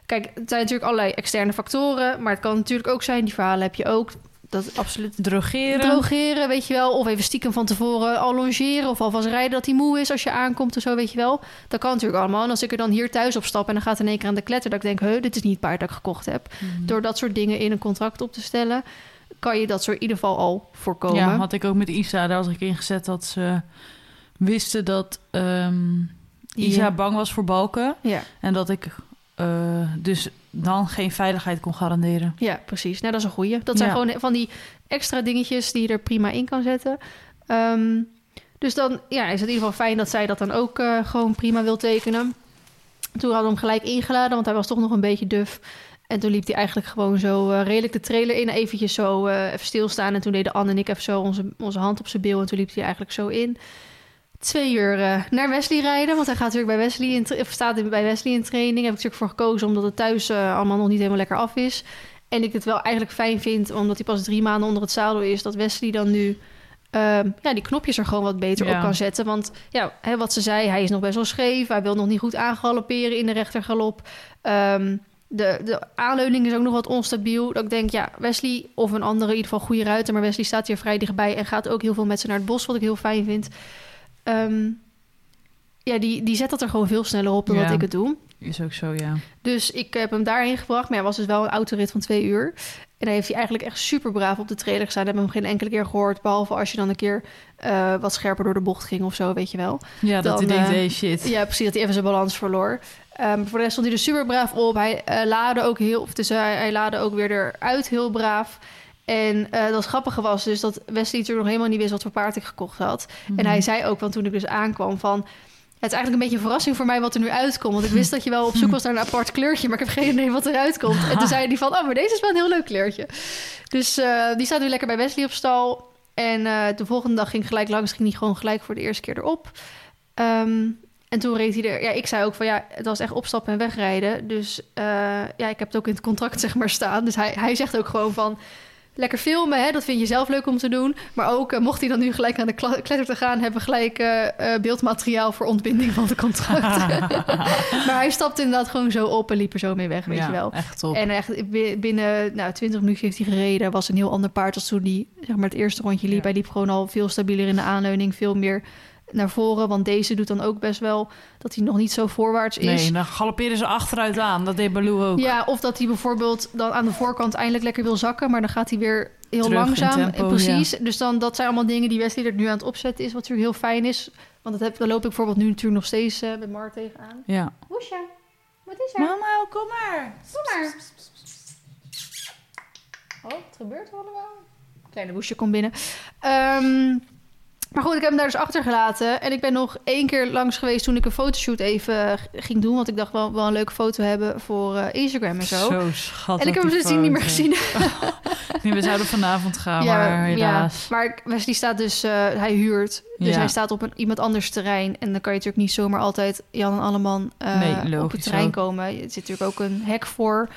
kijk, het zijn natuurlijk allerlei externe factoren... maar het kan natuurlijk ook zijn, die verhalen heb je ook... dat absoluut Drogeren. Drogeren, weet je wel. Of even stiekem van tevoren al longeren. Of alvast rijden dat hij moe is als je aankomt of zo, weet je wel. Dat kan natuurlijk allemaal. En als ik er dan hier thuis op stap en dan gaat in één keer aan de kletter... dat ik denk, he, dit is niet het paard dat ik gekocht heb. Mhm. Door dat soort dingen in een contract op te stellen... kan je dat zo in ieder geval al voorkomen. Ja, had ik ook met Isa. Daar had ik ingezet dat ze wisten dat ehm, Isa bang was voor balken. ja. En dat ik eh, dus dan geen veiligheid kon garanderen. ja, precies. Nou, dat is een goeie. Dat zijn Ja. gewoon van die extra dingetjes die je er prima in kan zetten. Ehm, dus dan ja, is het in ieder geval fijn dat zij dat dan ook eh, gewoon prima wil tekenen. Toen hadden we hem gelijk ingeladen, want hij was toch nog een beetje duf. En toen liep hij eigenlijk gewoon zo eh, redelijk de trailer in. Eventjes zo eh, even stilstaan. En toen deden Anne en ik even zo onze, onze hand op zijn bil. En toen liep hij eigenlijk zo in. Twee uur eh, naar Wesley rijden. Want hij gaat natuurlijk bij Wesley in of staat bij Wesley in training. Heb ik natuurlijk voor gekozen omdat het thuis eh, allemaal nog niet helemaal lekker af is. En ik het wel eigenlijk fijn vind, omdat hij pas drie maanden onder het zadel is, dat Wesley dan nu ehm, ja, die knopjes er gewoon wat beter Ja. op kan zetten. Want ja, hè, wat ze zei, hij is nog best wel scheef. Hij wil nog niet goed aangalopperen in de rechtergalop. Ehm, de, de aanleuning is ook nog wat onstabiel. Dat ik denk, ja, Wesley of een andere, in ieder geval goede ruiter. Maar Wesley staat hier vrij dichtbij en gaat ook heel veel met ze naar het bos, wat ik heel fijn vind. Ehm, ja, die, die zet dat er gewoon veel sneller op dan Ja. dat ik het doe. Is ook zo, ja. Dus ik heb hem daarheen gebracht. Maar ja, was dus wel een autorit van twee uur. En hij heeft hij eigenlijk echt super braaf op de trailer gestaan. Heb hem geen enkele keer gehoord. Behalve als je dan een keer eh, wat scherper door de bocht ging of zo, weet je wel. Ja, dat hij denkt, hey, shit. Ja, precies. Dat hij even zijn balans verloor. Ehm, voor de rest stond hij er super braaf op. Hij eh laadde ook heel... Of dus hij, hij laadde ook weer eruit heel braaf. En eh dat grappige was dus dat Wesley natuurlijk nog helemaal niet wist wat voor paard ik gekocht had. Mhm. En hij zei ook, want toen ik dus aankwam van... Het is eigenlijk een beetje een verrassing voor mij wat er nu uitkomt. Want ik wist dat je wel op zoek was naar een apart kleurtje... maar ik heb geen idee wat eruit komt. En toen zei hij van, oh, maar deze is wel een heel leuk kleurtje. Dus eh, die staat nu lekker bij Wesley op stal. En eh, de volgende dag ging gelijk langs. Ging hij gewoon gelijk voor de eerste keer erop. Ehm, en toen reed hij er... Ja, ik zei ook van, ja, het was echt opstappen en wegrijden. Dus ja, ik heb het ook in het contract zeg maar staan. Dus hij, hij zegt ook gewoon van... Lekker filmen, hè? dat vind je zelf leuk om te doen. Maar ook, eh, mocht hij dan nu gelijk aan de kletter te gaan... hebben we gelijk eh, eh, beeldmateriaal voor ontbinding van het contract. maar hij stapte inderdaad gewoon zo op en liep er zo mee weg, weet ja, je wel. echt top. En echt bi- binnen nou, 20 minuten heeft hij gereden. Was een heel ander paard als toen hij zeg maar, het eerste rondje liep. Ja. Hij liep gewoon al veel stabieler in de aanleuning. Veel meer naar voren. Want deze doet dan ook best wel dat hij nog niet zo voorwaarts is. Nee, dan galopperen ze achteruit aan. Dat deed Baloo ook. Ja, of dat hij bijvoorbeeld dan aan de voorkant eindelijk lekker wil zakken. Maar dan gaat hij weer heel Terug in langzaam. tempo, Precies. Dus dan, dat zijn allemaal dingen die Wesley er nu aan het opzetten is. Wat natuurlijk heel fijn is. Want dat heb, daar loop ik bijvoorbeeld nu natuurlijk nog steeds eh, met Mar tegenaan. Ja. Woesja, wat is er? Mama, kom maar. Kom maar. Oh, het gebeurt allemaal. Kleine woesje komt binnen. Ehm, maar goed, ik heb hem daar dus achtergelaten. En ik ben nog één keer langs geweest toen ik een fotoshoot even ging doen. Want ik dacht wel, wel een leuke foto hebben voor eh, Instagram en zo. Zo schattig. en ik heb hem die sindsdien niet meer gezien. Nee, we zouden vanavond gaan, Ja, maar ja, helaas. maar ik- Wesley staat dus, eh, hij huurt. Dus Ja. hij staat op een, iemand anders terrein. En dan kan je natuurlijk niet zomaar altijd Jan en Alleman eh, Nee, op het terrein komen. Er zit natuurlijk ook een hek voor.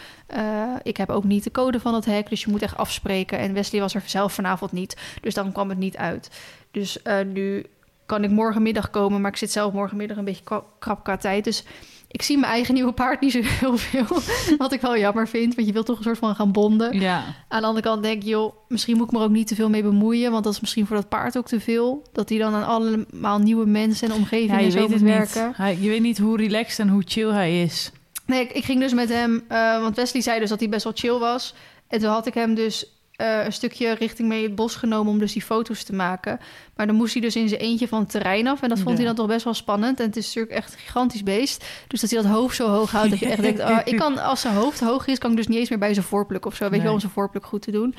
Ik heb ook niet de code van het hek, dus je moet echt afspreken. En Wesley was er zelf vanavond niet, dus dan kwam het niet uit. Dus eh, nu kan ik morgenmiddag komen, maar ik zit zelf morgenmiddag een beetje krap qua tijd. Dus ik zie mijn eigen nieuwe paard niet zo heel veel. Wat ik wel jammer vind, want je wilt toch een soort van gaan bonden. Ja, Aan de andere kant denk ik, joh, misschien moet ik me er ook niet te veel mee bemoeien. Want dat is misschien voor dat paard ook te veel. Dat hij dan aan allemaal nieuwe mensen en omgevingen ja je zo weet moet het werken. niet. Hij, je weet niet hoe relaxed en hoe chill hij is. Nee, ik, ik ging dus met hem, eh, want Wesley zei dus dat hij best wel chill was. En toen had ik hem dus eh, een stukje richting mee het bos genomen om dus die foto's te maken. Maar dan moest hij dus in zijn eentje van het terrein af. En dat vond Ja. hij dan toch best wel spannend. En het is natuurlijk echt een gigantisch beest. Dus dat hij dat hoofd zo hoog houdt dat je echt denkt... ah, ik kan, als zijn hoofd hoog is, kan ik dus niet eens meer bij zijn voorpluk of zo. Weet je wel, om zijn voorpluk goed te doen.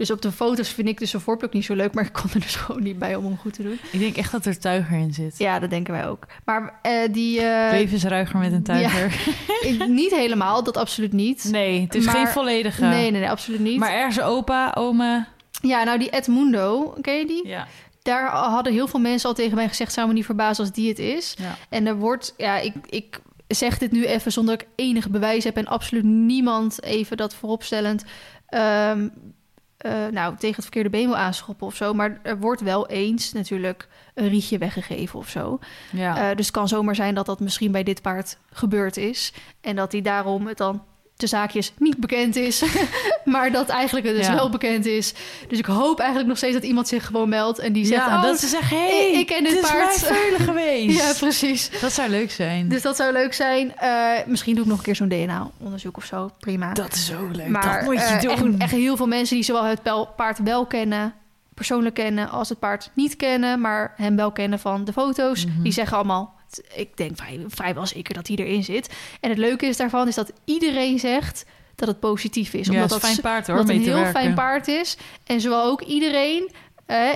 Dus op de foto's vind ik dus zijn voorpluk niet zo leuk. Maar ik kon er dus gewoon niet bij om hem goed te doen. Ik denk echt dat er tuiger in zit. Ja, dat denken wij ook. Maar eh, die... eh, Levensruiger met een tuiger. ik- niet helemaal, dat absoluut niet. Nee, het is Maar- geen volledige. Nee, nee, nee, absoluut niet. Maar ergens opa, oma. Ja, nou die Edmundo, ken je die? Ja. Daar hadden heel veel mensen al tegen mij gezegd... zou me niet verbazen als die het is. ja. En er wordt, ja, ik, ik zeg dit nu even zonder dat ik enige bewijs heb... en absoluut niemand even dat vooropstellend... ehm, eh, nou, tegen het verkeerde been wil aanschoppen of zo. Maar er wordt wel eens natuurlijk een rietje weggegeven of zo. ja. Eh, dus het kan zomaar zijn dat dat misschien bij dit paard gebeurd is. En dat hij daarom het dan de zaakjes niet bekend is. maar dat eigenlijk het dus Ja. wel bekend is. Dus ik hoop eigenlijk nog steeds dat iemand zich gewoon meldt. En die zegt, ja, oh, dat ze zeggen, hey, ik- ik ken dit is paard. veulen geweest. Ja, precies. Dat zou leuk zijn. Dus dat zou leuk zijn. Eh, misschien doe ik nog een keer zo'n DNA-onderzoek of zo. Prima. dat is zo leuk. maar dat moet je eh, doen. Echt, echt heel veel mensen die zowel het paard wel kennen... persoonlijk kennen als het paard niet kennen... maar hem wel kennen van de foto's. Mhm. Die zeggen allemaal... ik denk vrij, vrijwel zeker dat hij erin zit. En het leuke is daarvan is dat iedereen zegt dat het positief is. ja, Omdat het is dat een fijn paard hoor, dat een heel werken. fijn paard is. En zowel ook iedereen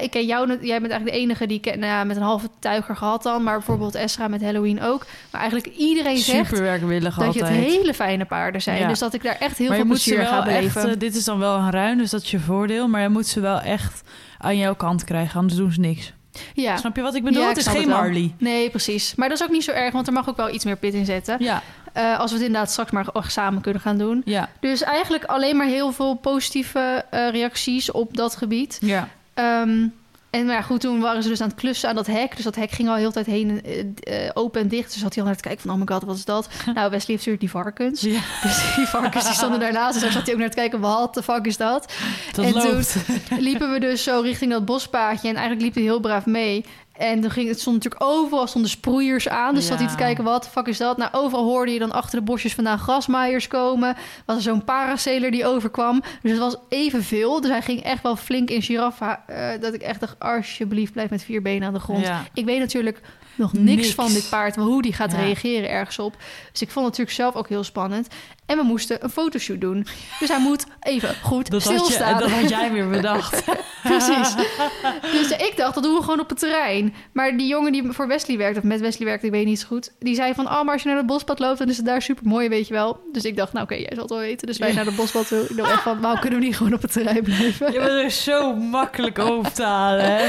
ik ken jou, jij bent eigenlijk de enige die ik ken, nou ja, met een halve tuiger gehad dan. Maar bijvoorbeeld Esra met Halloween ook. Maar eigenlijk iedereen zegt dat je altijd. het hele fijne paarden zijn. Ja. Dus dat ik daar echt heel maar veel plezier wel ga echt, beleven. eh, dit is dan wel een ruin, dus dat is je voordeel. Maar je moet ze wel echt aan jouw kant krijgen, anders doen ze niks. Ja. Snap je wat ik bedoel? Ja, het is geen. Marley. Nee, precies. Maar dat is ook niet zo erg, want er mag ook wel iets meer pit in zitten. Ja, Eh, als we het inderdaad straks maar samen kunnen gaan doen. ja, Dus eigenlijk alleen maar heel veel positieve eh, reacties op dat gebied. ja. Ehm, en maar goed, toen waren ze dus aan het klussen aan dat hek. Dus dat hek ging al heel de tijd heen, eh, eh, open en dicht. Dus had hij al naar het kijken van, oh my god, wat is dat? nou, Wesley heeft natuurlijk die varkens. ja. Dus die varkens die stonden daarnaast. Dus daar zat hij ook naar het kijken, wat de fuck is dat? Dat En loopt. liepen we dus zo richting dat bospaadje. En eigenlijk liep hij heel braaf mee. En toen ging het stond natuurlijk overal stonden sproeiers aan. Dus zat hij te Ja. kijken, wat de fuck is dat? Nou, overal hoorde je dan achter de bosjes vandaan grasmaaiers komen. Was er zo'n parasailor die overkwam. Dus het was evenveel. Dus hij ging echt wel flink in giraffe. eh, dat ik echt dacht, alsjeblieft, blijf met vier benen aan de grond. Ja. Ik weet natuurlijk nog niks, Niks. van dit paard, hoe die gaat Ja. reageren ergens op. Dus ik vond het natuurlijk zelf ook heel spannend. En we moesten een fotoshoot doen. Dus hij moet even goed Dat had, je, stilstaan. dat had jij weer bedacht. Precies. Dus ik dacht, dat doen we gewoon op het terrein. Maar die jongen die voor Wesley werkt, of met Wesley werkt, ik weet niet zo goed. Die zei van, oh, maar als je naar het bospad loopt, dan is het daar super mooi, weet je wel. Dus ik dacht, nou oké, jij zal het wel weten. Dus wij Ja. naar het bospad toe. Ik dacht echt van, waarom kunnen we niet gewoon op het terrein blijven? Je bent er zo makkelijk over te halen, hè?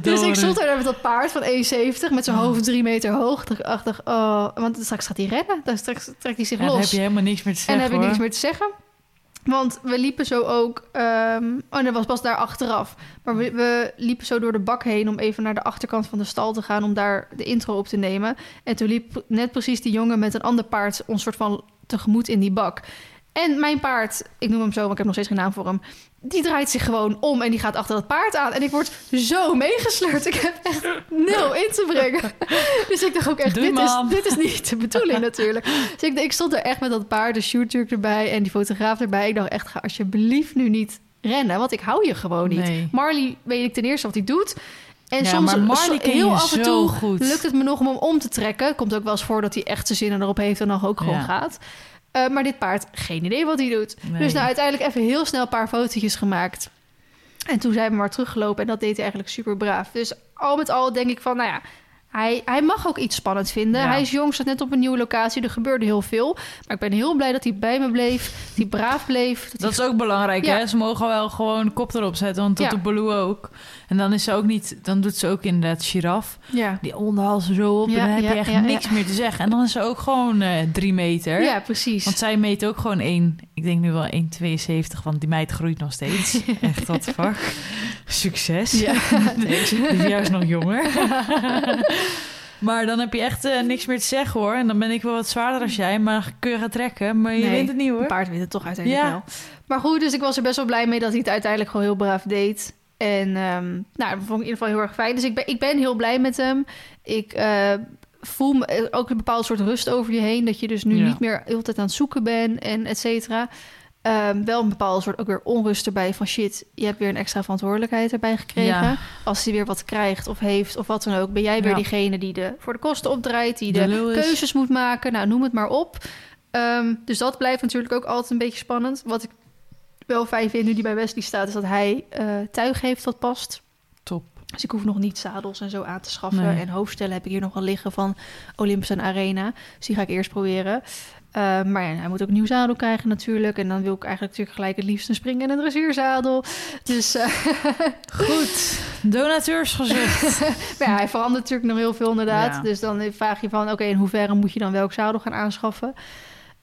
Dus ik stond daar met dat paard van 1,70 met zijn hoofd drie meter hoog. Ik dacht, oh, want straks gaat hij rennen. Dan straks trekt hij zich Ja, dan los. heb je helemaal niks meer te En zeggen, dan heb ik niks meer te zeggen. Want we liepen zo ook... ehm, oh, dat was pas daar achteraf. Maar we, we liepen zo door de bak heen... om even naar de achterkant van de stal te gaan... om daar de intro op te nemen. En toen liep net precies die jongen met een ander paard... ons soort van tegemoet in die bak. En mijn paard, ik noem hem zo... want ik heb nog steeds geen naam voor hem... die draait zich gewoon om en die gaat achter dat paard aan. En ik word zo meegesleurd. Ik heb echt nul in te brengen. Dus ik dacht ook echt, dit is, dit is niet de bedoeling natuurlijk. Dus ik, ik stond er echt met dat paard, de shooter erbij en die fotograaf erbij. Ik dacht echt, ga alsjeblieft nu niet rennen, want ik hou je gewoon niet. Nee. Marley weet ik ten eerste wat hij doet. En Ja, soms maar Marley heel af en toe goed. lukt het me nog om hem om te trekken. Komt ook wel eens voor dat hij echt zijn zinnen erop heeft en dan ook gewoon Ja. gaat. Eh, maar dit paard, geen idee wat hij doet. Nee. Dus nou, uiteindelijk even heel snel een paar fotootjes gemaakt. En toen zijn we maar teruggelopen en dat deed hij eigenlijk super braaf. Dus al met al denk ik van, nou ja, hij, hij mag ook iets spannend vinden. Ja. Hij is jong, staat net op een nieuwe locatie. Er gebeurde heel veel. Maar ik ben heel blij dat hij bij me bleef. Dat hij braaf bleef. Dat Dat hij... is ook belangrijk, Ja. hè? Ze mogen wel gewoon kop erop zetten, want dat Ja. doet Baloo ook. En dan is ze ook niet, dan doet ze ook inderdaad giraf. Ja. Die onderhalsen zo op Ja, en dan heb ja, je echt niks meer te zeggen. En dan is ze ook gewoon eh, drie meter. ja, precies. Want zij meet ook gewoon één, ik denk nu wel 1,72, want die meid groeit nog steeds. Echt, wat fuck. Succes. Ja. Is juist nog jonger. maar dan heb je echt eh, niks meer te zeggen hoor. En dan ben ik wel wat zwaarder als jij, maar dan kun je gaan trekken. Maar je Nee, wint het niet hoor. Een paard wint het toch uiteindelijk Ja. wel. Maar goed, dus ik was er best wel blij mee dat hij het uiteindelijk gewoon heel braaf deed. En ehm, nou, dat vond ik in ieder geval heel erg fijn. Dus ik ben, ik ben heel blij met hem. Ik eh, voel me eh, ook een bepaald soort rust over je heen. Dat je dus nu Ja. niet meer hele tijd aan het zoeken bent en et cetera. Ehm, wel een bepaalde soort ook weer onrust erbij van shit, je hebt weer een extra verantwoordelijkheid erbij gekregen. Ja. Als hij weer wat krijgt of heeft of wat dan ook, ben jij weer Ja. diegene die de, voor de kosten opdraait, die De keuzes moet maken. Nou, noem het maar op. Ehm, dus dat blijft natuurlijk ook altijd een beetje spannend. Wat ik wel fijn vind nu die bij Wesley staat, is dat hij eh, tuig heeft wat past. Dus ik hoef nog niet zadels en zo aan te schaffen. Nee. En hoofdstellen heb ik hier nog wel liggen van Olympus en Arena. Dus die ga ik eerst proberen. Eh, maar ja, hij moet ook een nieuw zadel krijgen natuurlijk. En dan wil ik eigenlijk natuurlijk gelijk het liefst een spring- en een dressuurzadel. Dus eh, Goed. Donateursgezicht. maar ja, hij verandert natuurlijk nog heel veel inderdaad. Ja. Dus dan vraag je van, oké, in hoeverre moet je dan welk zadel gaan aanschaffen?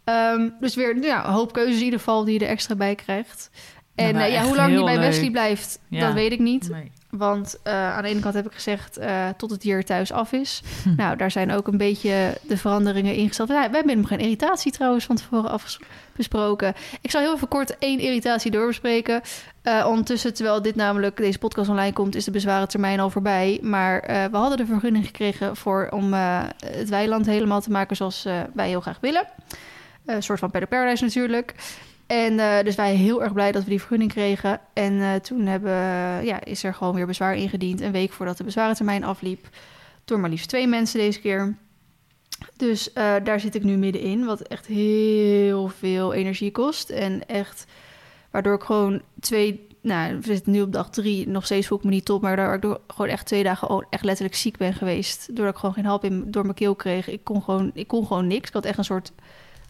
Ehm, dus weer ja, een hoop keuzes in ieder geval die je er extra bij krijgt. En Nou, eh, ja, hoe lang die heel bij. Wesley blijft, dat weet ik niet. Nee. Want eh, aan de ene kant heb ik gezegd eh, tot het hier thuis af is. Hm. Nou, daar zijn ook een beetje de veranderingen ingesteld. We hebben nog geen irritatie trouwens van tevoren afgesproken. Ik zal heel even kort één irritatie doorbespreken. Eh, ondertussen, terwijl dit namelijk deze podcast online komt, is de bezwarentermijn al voorbij. Maar we hadden de vergunning gekregen voor om het weiland helemaal te maken zoals wij heel graag willen. Een soort van Paradise natuurlijk. En eh, dus wij heel erg blij dat we die vergunning kregen. En eh, toen hebben, ja, is er gewoon weer bezwaar ingediend. Een week voordat de bezwarentermijn afliep. Door maar liefst twee mensen deze keer. Dus eh, daar zit ik nu middenin. Wat echt heel veel energie kost. En echt Waardoor ik gewoon twee, nou, we zitten nu op dag drie, nog steeds voel ik me niet top. Maar daardoor ik gewoon echt twee dagen echt letterlijk ziek ben geweest. Doordat ik gewoon geen hap in, door mijn keel kreeg. Ik kon, gewoon, ik kon gewoon niks. Ik had echt een soort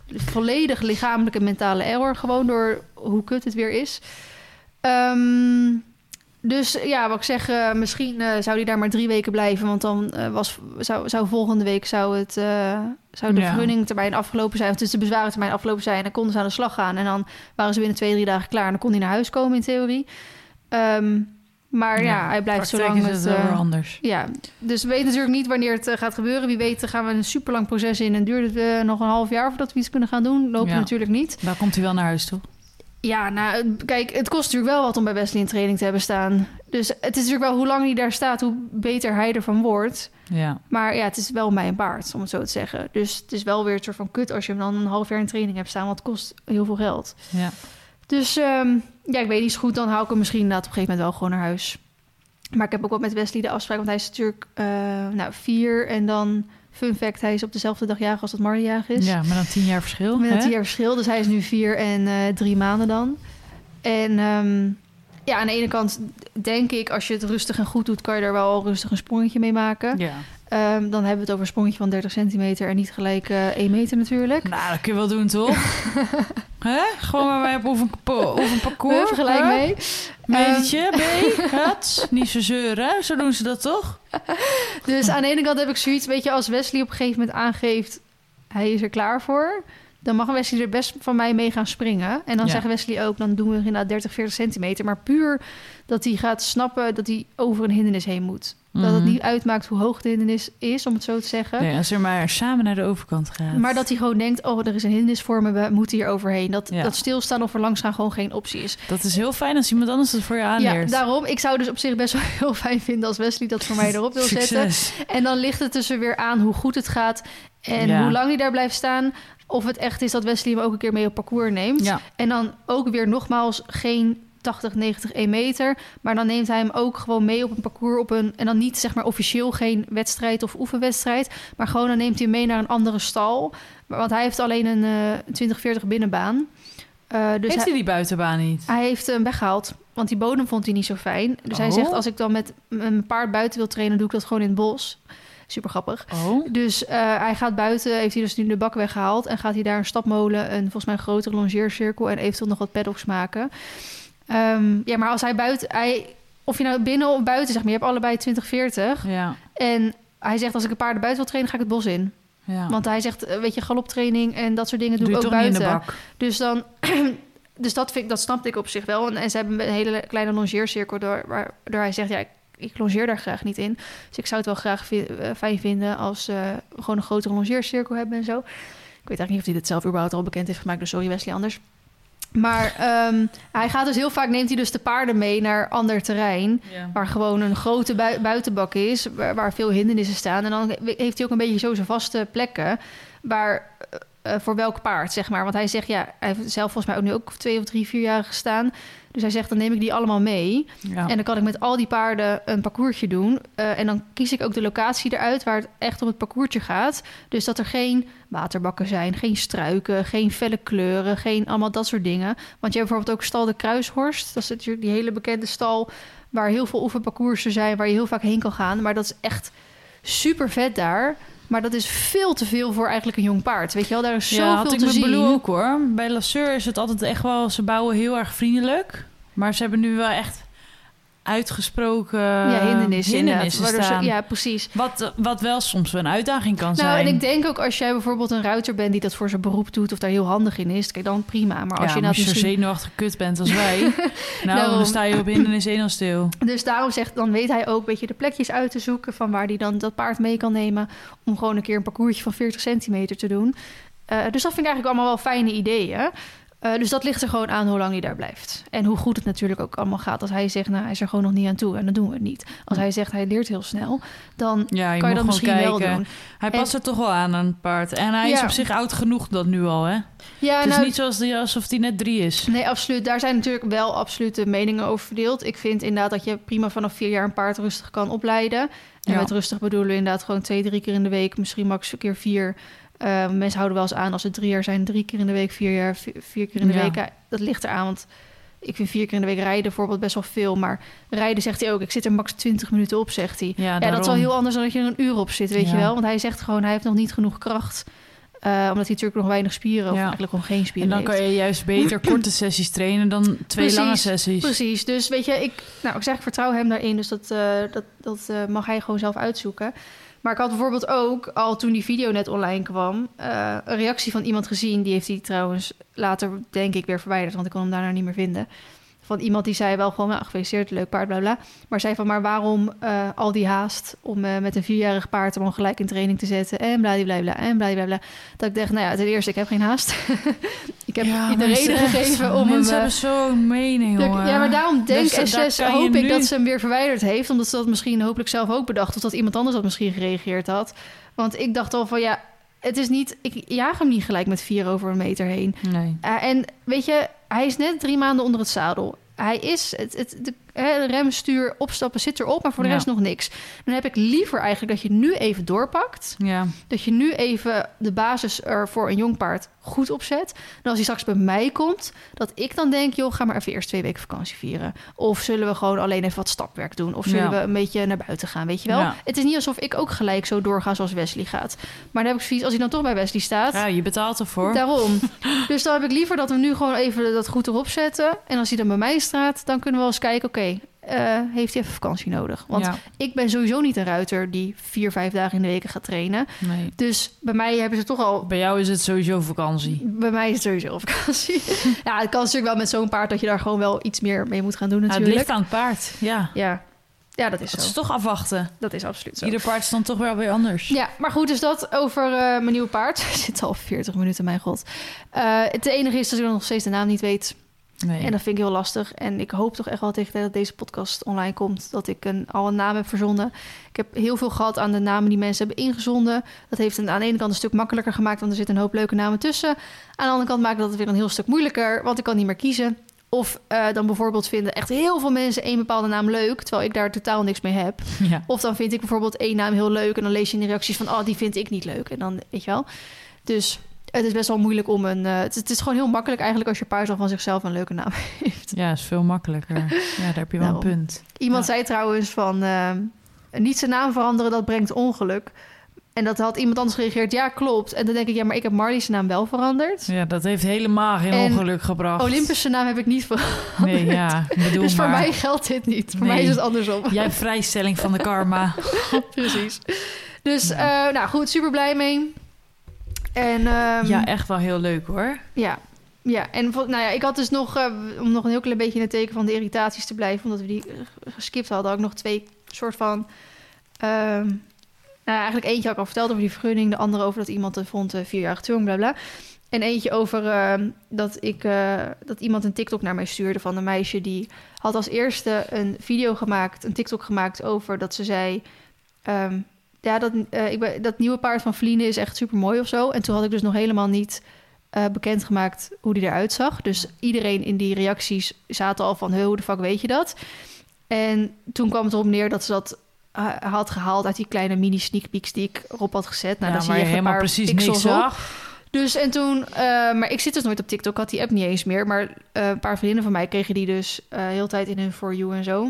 volledig lichamelijke mentale error. Gewoon door hoe kut het weer is. Ehm, dus ja, wat ik zeg, uh, misschien uh, zou die daar maar drie weken blijven. Want dan uh, was, zou, zou volgende week zou het, zou de ja. vergunningtermijn afgelopen zijn. Of dus de bezwarentermijn afgelopen zijn. En dan konden ze aan de slag gaan. En dan waren ze binnen twee, drie dagen klaar. En dan kon hij naar huis komen in theorie. Um, maar ja, ja, hij blijft zo lang met... Het anders. Ja, dus we weten natuurlijk niet wanneer het gaat gebeuren. Wie weet gaan we een super lang proces in. En duurt het nog een half jaar voordat we iets kunnen gaan doen. Lopen ja. natuurlijk niet. Daar komt hij wel naar huis toe. Ja, nou, kijk, het kost natuurlijk wel wat om bij Wesley in training te hebben staan. Dus het is natuurlijk wel hoe lang hij daar staat, hoe beter hij ervan wordt. Ja. Maar ja, het is wel mij een paard, om het zo te zeggen. Dus het is wel weer een soort van kut als je hem dan een half jaar in training hebt staan, want het kost heel veel geld. Ja. Dus um, ja, ik weet niet zo goed, dan hou ik hem misschien inderdaad op een gegeven moment wel gewoon naar huis. Maar ik heb ook wel met Wesley de afspraak, want hij is natuurlijk uh, nou, vier en dan Fun fact, hij is op dezelfde dag jarig als dat Marley jarig is. Ja, met een tien jaar verschil. Met hè? een tien jaar verschil. Dus hij is nu vier en uh, drie maanden dan. En um, ja, aan de ene kant denk ik, als je het rustig en goed doet, kan je er wel rustig een sprongetje mee maken. Ja. Um, dan hebben we het over een sprongetje van 30 centimeter en niet gelijk uh, 1 meter natuurlijk. Nou, dat kun je wel doen, toch? Hè? Gewoon maar wij op een, een parcours. Gelijk mee. Metertje, um, B, het. Niet zo zeuren, zo doen ze dat toch? Dus aan de ene kant heb ik zoiets, weet je, als Wesley op een gegeven moment aangeeft... hij is er klaar voor... dan mag Wesley er best van mij mee gaan springen. En dan Ja. zegt Wesley ook, dan doen we inderdaad 30, 40 centimeter. Maar puur dat hij gaat snappen dat hij over een hindernis heen moet. Dat het Mhm. niet uitmaakt hoe hoog de hindernis is, om het zo te zeggen. Nee, als er maar samen naar de overkant gaat. Maar dat hij gewoon denkt, oh, er is een hindernis voor me, we moeten hier overheen. Dat, Ja. dat stilstaan of er langs gaan gewoon geen optie is. Dat is heel fijn als iemand anders het voor je aanleert. Ja, daarom. Ik zou dus op zich best wel heel fijn vinden als Wesley dat voor mij erop wil zetten. En dan ligt het dus er weer aan hoe goed het gaat en Ja. hoe lang hij daar blijft staan. Of het echt is dat Wesley hem ook een keer mee op parcours neemt. Ja. En dan ook weer nogmaals geen 80, 90, 1 meter. Maar dan neemt hij hem ook gewoon mee op een parcours. Op een, en dan niet zeg maar officieel geen wedstrijd of oefenwedstrijd. Maar gewoon dan neemt hij hem mee naar een andere stal. Want hij heeft alleen een eh 2040 binnenbaan. Eh, dus Heeft hij, hij die buitenbaan niet? hij heeft hem weggehaald. Want die bodem vond hij niet zo fijn. Dus hij Oh. zegt, als ik dan met mijn paard buiten wil trainen... doe ik dat gewoon in het bos. Super grappig. Oh. Dus eh, hij gaat buiten, heeft hij dus nu de bak weggehaald... en gaat hij daar een stapmolen, een volgens mij een grotere longeercirkel... en eventueel nog wat paddocks maken. Ehm, ja, maar als hij buiten... Hij, of je nou binnen of buiten, zeg maar, je hebt allebei 20, 40. Ja. En hij zegt, als ik een paarden buiten wil trainen, ga ik het bos in. ja. Want hij zegt, eh, weet je, galoptraining en dat soort dingen doe, ik ook buiten. Dus dan. Dus dat, vind ik, dat snapte ik op zich wel. En, en ze hebben een hele kleine longeercirkel... Door, waardoor hij zegt, ja, ik, ik longeer daar graag niet in. Dus ik zou het wel graag vi- eh, fijn vinden... als we gewoon een grotere longeercirkel hebben en zo. Ik weet eigenlijk niet of hij dit zelf überhaupt al bekend heeft gemaakt. Dus sorry Wesley anders. Maar ehm, hij gaat dus heel vaak... neemt hij dus de paarden mee naar ander terrein... Ja. waar gewoon een grote bui- buitenbak is... Waar, waar veel hindernissen staan. En dan heeft hij ook een beetje zo zijn vaste plekken... waar eh, eh, voor welk paard, zeg maar. Want hij zegt, ja, hij heeft zelf volgens mij ook nu ook twee of drie, vier jaar gestaan. Dus hij zegt, dan neem ik die allemaal mee. Ja. En dan kan ik met al die paarden een parcoursje doen. Eh, en dan kies ik ook de locatie eruit waar het echt om het parcoursje gaat. Dus dat er geen waterbakken zijn, geen struiken, geen felle kleuren, geen allemaal dat soort dingen. Want je hebt bijvoorbeeld ook stal de Kruishorst. Dat is natuurlijk die hele bekende stal waar heel veel oefenparcoursen zijn, waar je heel vaak heen kan gaan. Maar dat is echt super vet daar. Maar dat is veel te veel voor eigenlijk een jong paard. Weet je wel, daar is ja, zoveel had ik te zien. Ook hoor. Bij Lasseur is het altijd echt wel... Ze bouwen heel erg vriendelijk. Maar ze hebben nu wel echt uitgesproken ja, hindernissen, ze- staan. ja, precies. Wat, wat wel soms wel een uitdaging kan Nou, zijn. en ik denk ook als jij bijvoorbeeld een ruiter bent die dat voor zijn beroep doet of daar heel handig in is, kijk dan prima. Maar als ja, je als nou je zo misschien... zenuwachtig kut bent als wij... nou, Daarom. dan sta je op hindernis 1 al stil. Dus daarom zegt, dan weet hij ook een beetje de plekjes uit te zoeken van waar hij dan dat paard mee kan nemen om gewoon een keer een parcoursje van 40 centimeter te doen. Eh, dus dat vind ik eigenlijk allemaal wel fijne ideeën. Eh, dus dat ligt er gewoon aan hoe lang hij daar blijft. En hoe goed het natuurlijk ook allemaal gaat. Als hij zegt, nou, hij is er gewoon nog niet aan toe en dan doen we het niet. Als hij zegt, hij leert heel snel, dan Ja, je kan je dat misschien kijken. wel doen. Hij En- past er toch wel aan aan het paard. En hij is op zich oud genoeg dat nu al, hè? Ja, het is nou, niet zoals die, alsof hij net drie is. Nee, absoluut. Daar zijn natuurlijk wel absolute meningen over verdeeld. Ik vind inderdaad dat je prima vanaf vier jaar een paard rustig kan opleiden. En Ja. met rustig bedoelen we inderdaad gewoon twee, drie keer in de week, misschien max een keer vier. Eh, mensen houden wel eens aan als het drie jaar zijn, drie keer in de week, vier jaar, vier, vier keer in de Ja. week. Ja, dat ligt eraan, want ik vind vier keer in de week rijden bijvoorbeeld best wel veel. Maar rijden zegt hij ook, ik zit er max 20 minuten op, zegt hij. Ja, Ja, dat is wel heel anders dan dat je er een uur op zit, weet Ja. je wel. Want hij zegt gewoon, hij heeft nog niet genoeg kracht. Eh, omdat hij natuurlijk nog weinig spieren, of eigenlijk gewoon geen En spieren dan heeft. kan je juist beter korte sessies trainen dan twee Precies, lange sessies. Precies, dus weet je, ik, nou, ik zeg, ik vertrouw hem daarin, dus dat, eh, dat, dat eh, mag hij gewoon zelf uitzoeken. Maar ik had bijvoorbeeld ook, al toen die video net online kwam, eh, een reactie van iemand gezien. Die heeft hij trouwens later, denk ik, weer verwijderd, want ik kon hem daarna niet meer vinden. Van iemand die zei wel gewoon, nou, gefeliciteerd, leuk paard, bla bla. Maar zei van, maar waarom eh, al die haast om eh, met een vierjarig paard al gelijk in training te zetten en bladibla en bladibla. Dat ik dacht, nou ja, ten eerste, ik heb geen haast. ik heb Ja, de reden gegeven om hem... Mensen eh, hebben zo'n mening, dat- ja, maar daarom denk Dus, eh, daar SS, hoop ik dat ze hem weer verwijderd heeft. Omdat ze dat misschien hopelijk zelf ook bedacht. Of dat iemand anders dat misschien gereageerd had. Want ik dacht al van ja, het is niet... Ik jaag hem niet gelijk met vier over een meter heen. Nee. Uh, en weet je, hij is net drie maanden onder het zadel. Hij is, het, het, de, hè, de rem, stuur, opstappen zit erop, maar voor de Ja. rest nog niks. Dan heb ik liever eigenlijk dat je nu even doorpakt. Ja, Dat je nu even de basis er voor een jong paard goed opzet. Dan als hij straks bij mij komt, dat ik dan denk... joh, ga maar even eerst twee weken vakantie vieren. Of zullen we gewoon alleen even wat stapwerk doen? Of zullen Ja. we een beetje naar buiten gaan, weet je wel? Ja. Het is niet alsof ik ook gelijk zo doorga zoals Wesley gaat. Maar dan heb ik zoiets, als hij dan toch bij Wesley staat... ja je betaalt ervoor. Daarom. Dus dan heb ik liever dat we nu gewoon even dat goed erop zetten. En als hij dan bij mij staat, dan kunnen we wel eens kijken... oké, eh, heeft hij even vakantie nodig? Want ja, ik ben sowieso niet een ruiter die vier, vijf dagen in de week gaat trainen. nee. Dus bij mij hebben ze toch al... Bij jou is het sowieso vakantie. Bij mij is het sowieso vakantie. ja, het kan natuurlijk wel met zo'n paard... dat je daar gewoon wel iets meer mee moet gaan doen Ja, het natuurlijk. ligt aan het paard. Ja, Ja. ja, dat is het zo. is toch afwachten. Dat is absoluut zo. Ieder paard is dan toch wel weer anders. Ja, maar goed, dus dat over eh, mijn nieuwe paard. Het zit al 40 minuten, mijn god. Eh, het enige is dat ik nog steeds de naam niet weet. Nee. En dat vind ik heel lastig. En ik hoop toch echt wel tegen de tijd dat deze podcast online komt... dat ik een, al een naam heb verzonnen. Ik heb heel veel gehad aan de namen die mensen hebben ingezonden. Dat heeft aan de ene kant een stuk makkelijker gemaakt... want er zitten een hoop leuke namen tussen. Aan de andere kant maakt dat het weer een heel stuk moeilijker... want ik kan niet meer kiezen. Of eh, dan bijvoorbeeld vinden echt heel veel mensen één bepaalde naam leuk... terwijl ik daar totaal niks mee heb. Ja. Of dan vind ik bijvoorbeeld één naam heel leuk... en dan lees je in de reacties van... oh, die vind ik niet leuk. En dan, weet je wel... Dus het is best wel moeilijk om een... eh, het, het is gewoon heel makkelijk eigenlijk als je paard al van zichzelf een leuke naam heeft. ja, is veel makkelijker. Ja, daar heb je wel een punt. Iemand Ja. zei trouwens van... eh, niet zijn naam veranderen, dat brengt ongeluk. En dat had iemand anders gereageerd. Ja, klopt. En dan denk ik, ja, maar ik heb Marley's naam wel veranderd. Ja, dat heeft helemaal geen En ongeluk gebracht. Olympus zijn naam heb ik niet veranderd. Nee, ja, bedoel dus voor maar. mij geldt dit niet. Voor Nee. mij is het andersom. Jij vrijstelling van de karma. Precies. Dus, Ja. eh, nou goed, super blij mee. En ehm, ja, echt wel heel leuk hoor. Ja, ja. en nou ja, ik had dus nog, eh, om nog een heel klein beetje in het teken van de irritaties te blijven, omdat we die eh, geskipt hadden, had ik nog twee soort van. ehm, nou, eigenlijk eentje had ik al verteld over die vergunning, de andere over dat iemand het vond eh, vierjarig jong, bla bla. En eentje over ehm, dat, ik, dat iemand een TikTok naar mij stuurde van een meisje die had als eerste een video gemaakt, een TikTok gemaakt over dat ze zei. Ja, dat, eh, ik ben, dat nieuwe paard van Vliene is echt super mooi of zo. En toen had ik dus nog helemaal niet eh, bekendgemaakt hoe die eruit zag. Dus iedereen in die reacties zaten al van... "Huh, hoe de fuck weet je dat? En toen kwam het erop neer dat ze dat eh, had gehaald... uit die kleine mini sneak peeks die ik erop had gezet. Nou, ja, dan zie je helemaal precies niks op. zag. Dus en toen, maar ik zit dus nooit op TikTok, ik had die app niet eens meer. Maar een paar vriendinnen van mij kregen die dus heel tijd in hun For You en zo.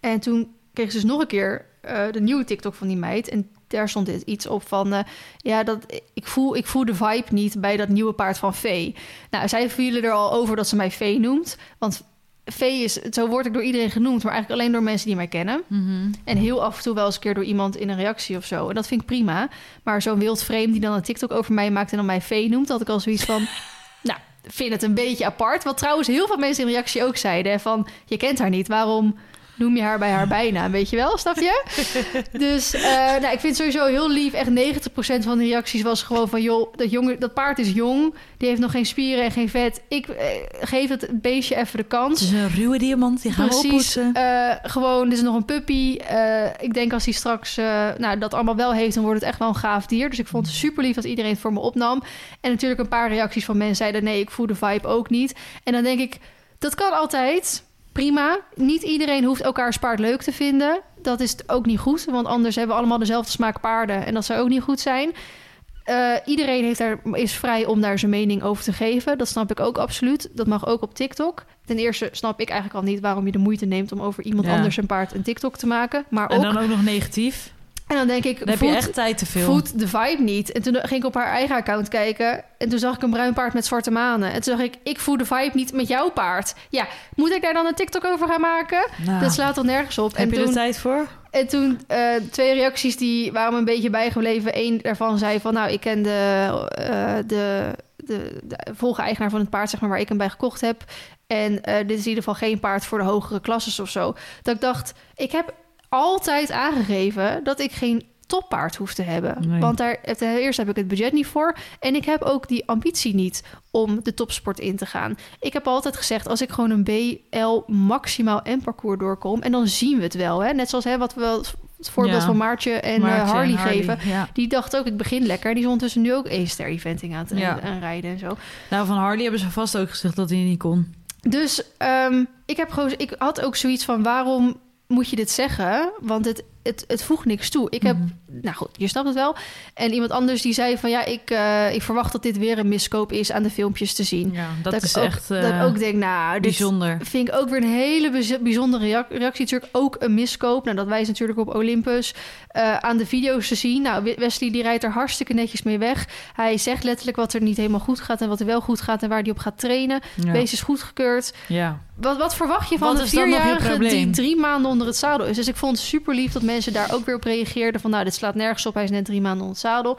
En toen kregen ze dus nog een keer eh, de nieuwe TikTok van die meid. En daar stond iets op van, eh, ja, dat, ik, voel, ik voel de vibe niet bij dat nieuwe paard van Vee. Nou, zij vielen er al over dat ze mij Vee noemt. Want Vee is, zo word ik door iedereen genoemd, maar eigenlijk alleen door mensen die mij kennen. Mhm. En heel af en toe wel eens een keer door iemand in een reactie of zo. En dat vind ik prima. Maar zo'n wild vreemd die dan een TikTok over mij maakt en dan mij vee noemt, had ik al zoiets van. nou, vind het een beetje apart. Wat trouwens heel veel mensen in reactie ook zeiden: van je kent haar niet, waarom noem je haar bij haar bijnaam? Weet je wel, snap je? dus eh, nou, ik vind het sowieso heel lief. Echt 90% van de reacties was gewoon van: joh, dat, jongen, dat paard is jong, die heeft nog geen spieren en geen vet. Ik eh, geef het beestje even de kans. Het is een ruwe diamant, die gaan Precies. eh, gewoon, dit is nog een puppy. Ik denk als hij straks nou, dat allemaal wel heeft, dan wordt het echt wel een gaaf dier. Dus ik vond het super lief dat iedereen het voor me opnam. En natuurlijk een paar reacties van mensen zeiden: nee, ik voel de vibe ook niet. En dan denk ik, dat kan altijd. Prima. Niet iedereen hoeft elkaars paard leuk te vinden. Dat is ook niet goed, want anders hebben we allemaal dezelfde smaak paarden. En dat zou ook niet goed zijn. eh, iedereen heeft daar, is vrij om daar zijn mening over te geven. Dat snap ik ook absoluut. Dat mag ook op TikTok. Ten eerste snap ik eigenlijk al niet waarom je de moeite neemt om over iemand Ja. anders zijn paard een TikTok te maken. Maar En ook, dan ook nog negatief. En dan denk ik, Dan heb je echt tijd te veel. voelt de vibe niet. En toen ging ik op haar eigen account kijken. En toen zag ik een bruin paard met zwarte manen. En toen zag ik, ik voel de vibe niet met jouw paard. Ja, moet ik daar dan een TikTok over gaan maken? Nou, Dat slaat toch nergens op. heb en je toen, er tijd voor? en toen eh, twee reacties die waren me een beetje bijgebleven. Eén daarvan zei van, nou, ik ken de, eh, de, de, de volge-eigenaar van het paard, zeg maar, waar ik hem bij gekocht heb. En eh, dit is in ieder geval geen paard voor de hogere klasses of zo. Dat ik dacht, ik heb altijd aangegeven dat ik geen toppaard hoef te hebben. Nee. Want daar, ten eerste heb ik het budget niet voor. En ik heb ook die ambitie niet om de topsport in te gaan. Ik heb altijd gezegd, als ik gewoon een BL maximaal en parcours doorkom... en dan zien we het wel. Hè? Net zoals hè, wat we wel het voorbeeld Ja. van Maartje en eh, en Harley, geven. Ja. Die dacht ook, ik begin lekker. Die is ondertussen nu ook één-ster eventing aan het Ja. en zo. Nou, van Harley hebben ze vast ook gezegd dat hij niet kon. Dus ehm, ik, heb gewoon, ik had ook zoiets van, waarom moet je dit zeggen? Want het, het, het voegt niks toe. Ik heb, Mhm. nou goed, je snapt het wel. En iemand anders die zei van, ja, ik, eh, ik verwacht dat dit weer een miskoop is aan de filmpjes te zien. Ja, dat, Dat is ook- echt dat eh, ik ook denk, nou, bijzonder. vind ik ook weer een hele bijzondere reac- reactie. Natuurlijk ook een miskoop. Nou, dat wijst natuurlijk op Olympus. eh, aan de video's te zien. Nou, We- Wesley die rijdt er hartstikke netjes mee weg. Hij zegt letterlijk wat er niet helemaal goed gaat... en wat er wel goed gaat en waar hij op gaat trainen. Ja. Beest is goedgekeurd. ja. Wat, wat verwacht je van Wat een vierjarige die drie maanden onder het zadel is? Dus ik vond het super lief dat mensen daar ook weer op reageerden. Van nou, dit slaat nergens op. Hij is net drie maanden onder het zadel.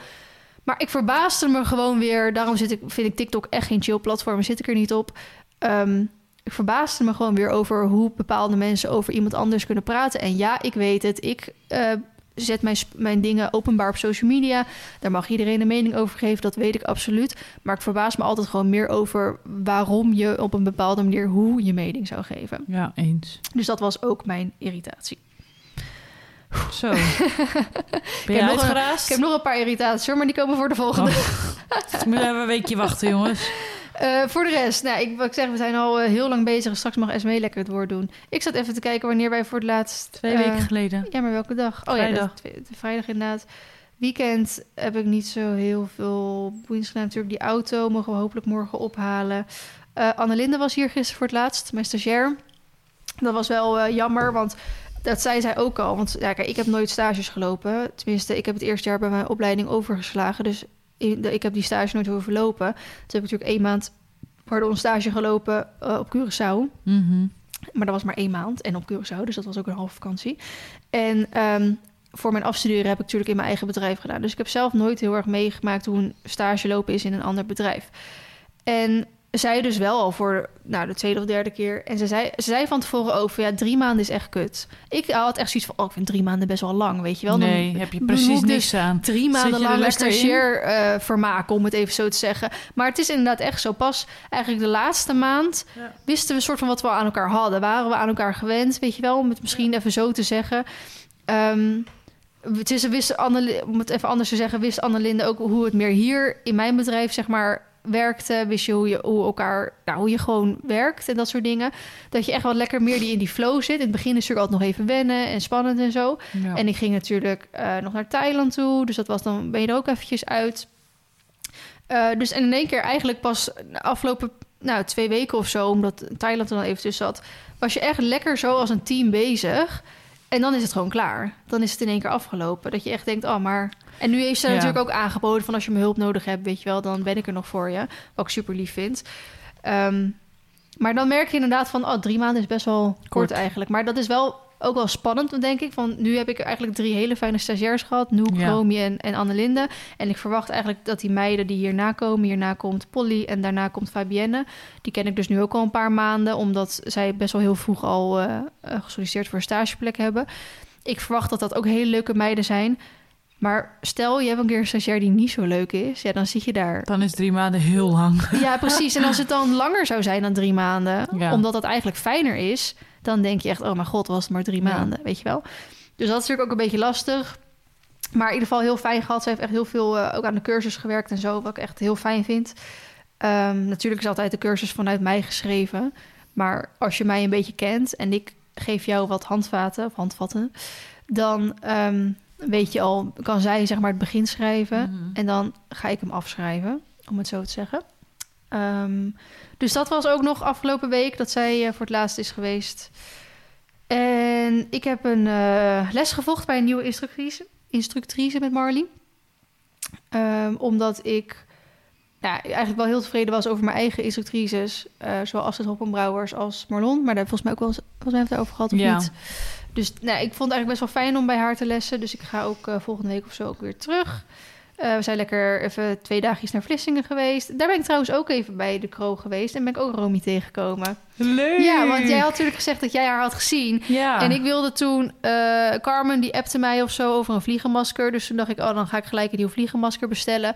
Maar ik verbaasde me gewoon weer. Daarom zit ik, vind ik TikTok echt geen chill platform. Zit ik er niet op. Ehm, ik verbaasde me gewoon weer over hoe bepaalde mensen over iemand anders kunnen praten. En ja, ik weet het. Ik eh, zet mijn, mijn dingen openbaar op social media. Daar mag iedereen een mening over geven. Dat weet ik absoluut. Maar ik verbaas me altijd gewoon meer over waarom je op een bepaalde manier hoe je mening zou geven. ja, eens. Dus dat was ook mijn irritatie. Zo. ben je uitgeraasd? Ik heb nog een paar irritaties, hoor, maar die komen voor de volgende. Oh. Moet even een weekje wachten, jongens. Eh, voor de rest, nou, ik, wat ik zeg, we zijn al eh, heel lang bezig. Straks mag Esmee lekker het woord doen. Ik zat even te kijken wanneer wij voor het laatst... Twee eh, weken geleden. Ja, maar welke dag? Oh Vrijdag. ja, dat, twee- vrijdag inderdaad. Weekend heb ik niet zo heel veel boeiends gedaan. Natuurlijk die auto mogen we hopelijk morgen ophalen. Eh Annelinde was hier gisteren voor het laatst, mijn stagiair. Dat was wel eh, jammer, want dat zei zij ook al. Want ja, kijk, ik heb nooit stages gelopen. Tenminste, ik heb het eerste jaar bij mijn opleiding overgeslagen. Dus ik, heb die stage nooit hoeven lopen. Toen heb ik natuurlijk één maand pardon, stage gelopen eh, op Curaçao. Mhm. Maar dat was maar één maand. En op Curaçao, dus dat was ook een halve vakantie. En ehm, voor mijn afstuderen heb ik natuurlijk in mijn eigen bedrijf gedaan. Dus ik heb zelf nooit heel erg meegemaakt hoe een stage lopen is in een ander bedrijf. En zij dus wel al voor nou, de tweede of derde keer. En ze zei, ze zei van tevoren van ja, drie maanden is echt kut. Ik had echt zoiets van, oh, ik vind drie maanden best wel lang, weet je wel. Dan Nee, heb je precies ik niks dus aan. drie maanden lang een stagiair eh vermaken, om het even zo te zeggen. Maar het is inderdaad echt zo. Pas eigenlijk de laatste maand Ja. wisten we soort van wat we aan elkaar hadden. Waren we aan elkaar gewend, weet je wel, om het misschien even zo te zeggen. Ehm, het is, wist Anne, om het even anders te zeggen, wist Annelinde ook hoe het meer hier in mijn bedrijf, zeg maar, werkte. Wist je hoe je hoe elkaar, nou, hoe je gewoon werkt en dat soort dingen. Dat je echt wat lekker meer die in die flow zit. In het begin is het natuurlijk altijd nog even wennen en spannend en zo. Ja. En ik ging natuurlijk eh, nog naar Thailand toe. Dus dat was dan, ben je er ook eventjes uit. Eh, dus en in één keer eigenlijk pas de afgelopen nou, twee weken of zo... omdat Thailand er dan even tussen zat... was je echt lekker zo als een team bezig. En dan is het gewoon klaar. Dan is het in één keer afgelopen. Dat je echt denkt, oh maar... En nu heeft ze Ja. natuurlijk ook aangeboden van... als je me hulp nodig hebt, weet je wel... dan ben ik er nog voor je. Wat ik super lief vind. Ehm, maar dan merk je inderdaad van... oh, drie maanden is best wel kort, Kort. eigenlijk. Maar dat is wel ook wel spannend, denk ik. Van nu heb ik eigenlijk drie hele fijne stagiairs gehad. Noek, Ja. Romy en, en Annelinde. En ik verwacht eigenlijk dat die meiden die hierna komen... hierna komt Polly en daarna komt Fabienne. Die ken ik dus nu ook al een paar maanden... omdat zij best wel heel vroeg al eh, gesolliciteerd voor een stageplek hebben. Ik verwacht dat dat ook hele leuke meiden zijn... Maar stel, je hebt een keer een stagiair die niet zo leuk is... ja, dan zit je daar Dan is drie maanden heel lang. ja, precies. En als het dan langer zou zijn dan drie maanden, Ja. omdat dat eigenlijk fijner is, dan denk je echt, oh mijn god, was het maar drie Ja. maanden, weet je wel. Dus dat is natuurlijk ook een beetje lastig. Maar in ieder geval heel fijn gehad. Ze heeft echt heel veel eh, ook aan de cursus gewerkt en zo, wat ik echt heel fijn vind. Ehm, natuurlijk is altijd de cursus vanuit mij geschreven. Maar als je mij een beetje kent en ik geef jou wat handvaten of handvatten, dan ehm, weet je al, kan zij zeg maar het begin schrijven. Mhm. En dan ga ik hem afschrijven, om het zo te zeggen. Ehm, dus dat was ook nog afgelopen week dat zij eh, voor het laatst is geweest. En ik heb een eh, les gevolgd bij een nieuwe instructrice, instructrice met Marley. Ehm, omdat ik ja, eigenlijk wel heel tevreden was over mijn eigen instructrices. eh zowel Astrid Hoppenbrouwers als Marlon. Maar daar volgens mij ook wel eens, volgens mij het over gehad of Ja. niet. Dus nou, ik vond het eigenlijk best wel fijn om bij haar te lessen. Dus ik ga ook volgende week of zo ook weer terug. Eh, we zijn lekker even twee dagjes naar Vlissingen geweest. Daar ben ik trouwens ook even bij de Kro geweest. En ben ik ook Romy tegengekomen. Leuk! Ja, want jij had natuurlijk gezegd dat jij haar had gezien. Ja. En ik wilde toen... eh, Carmen, die appte mij of zo over een vliegenmasker. Dus toen dacht ik, oh, dan ga ik gelijk een nieuw vliegenmasker bestellen.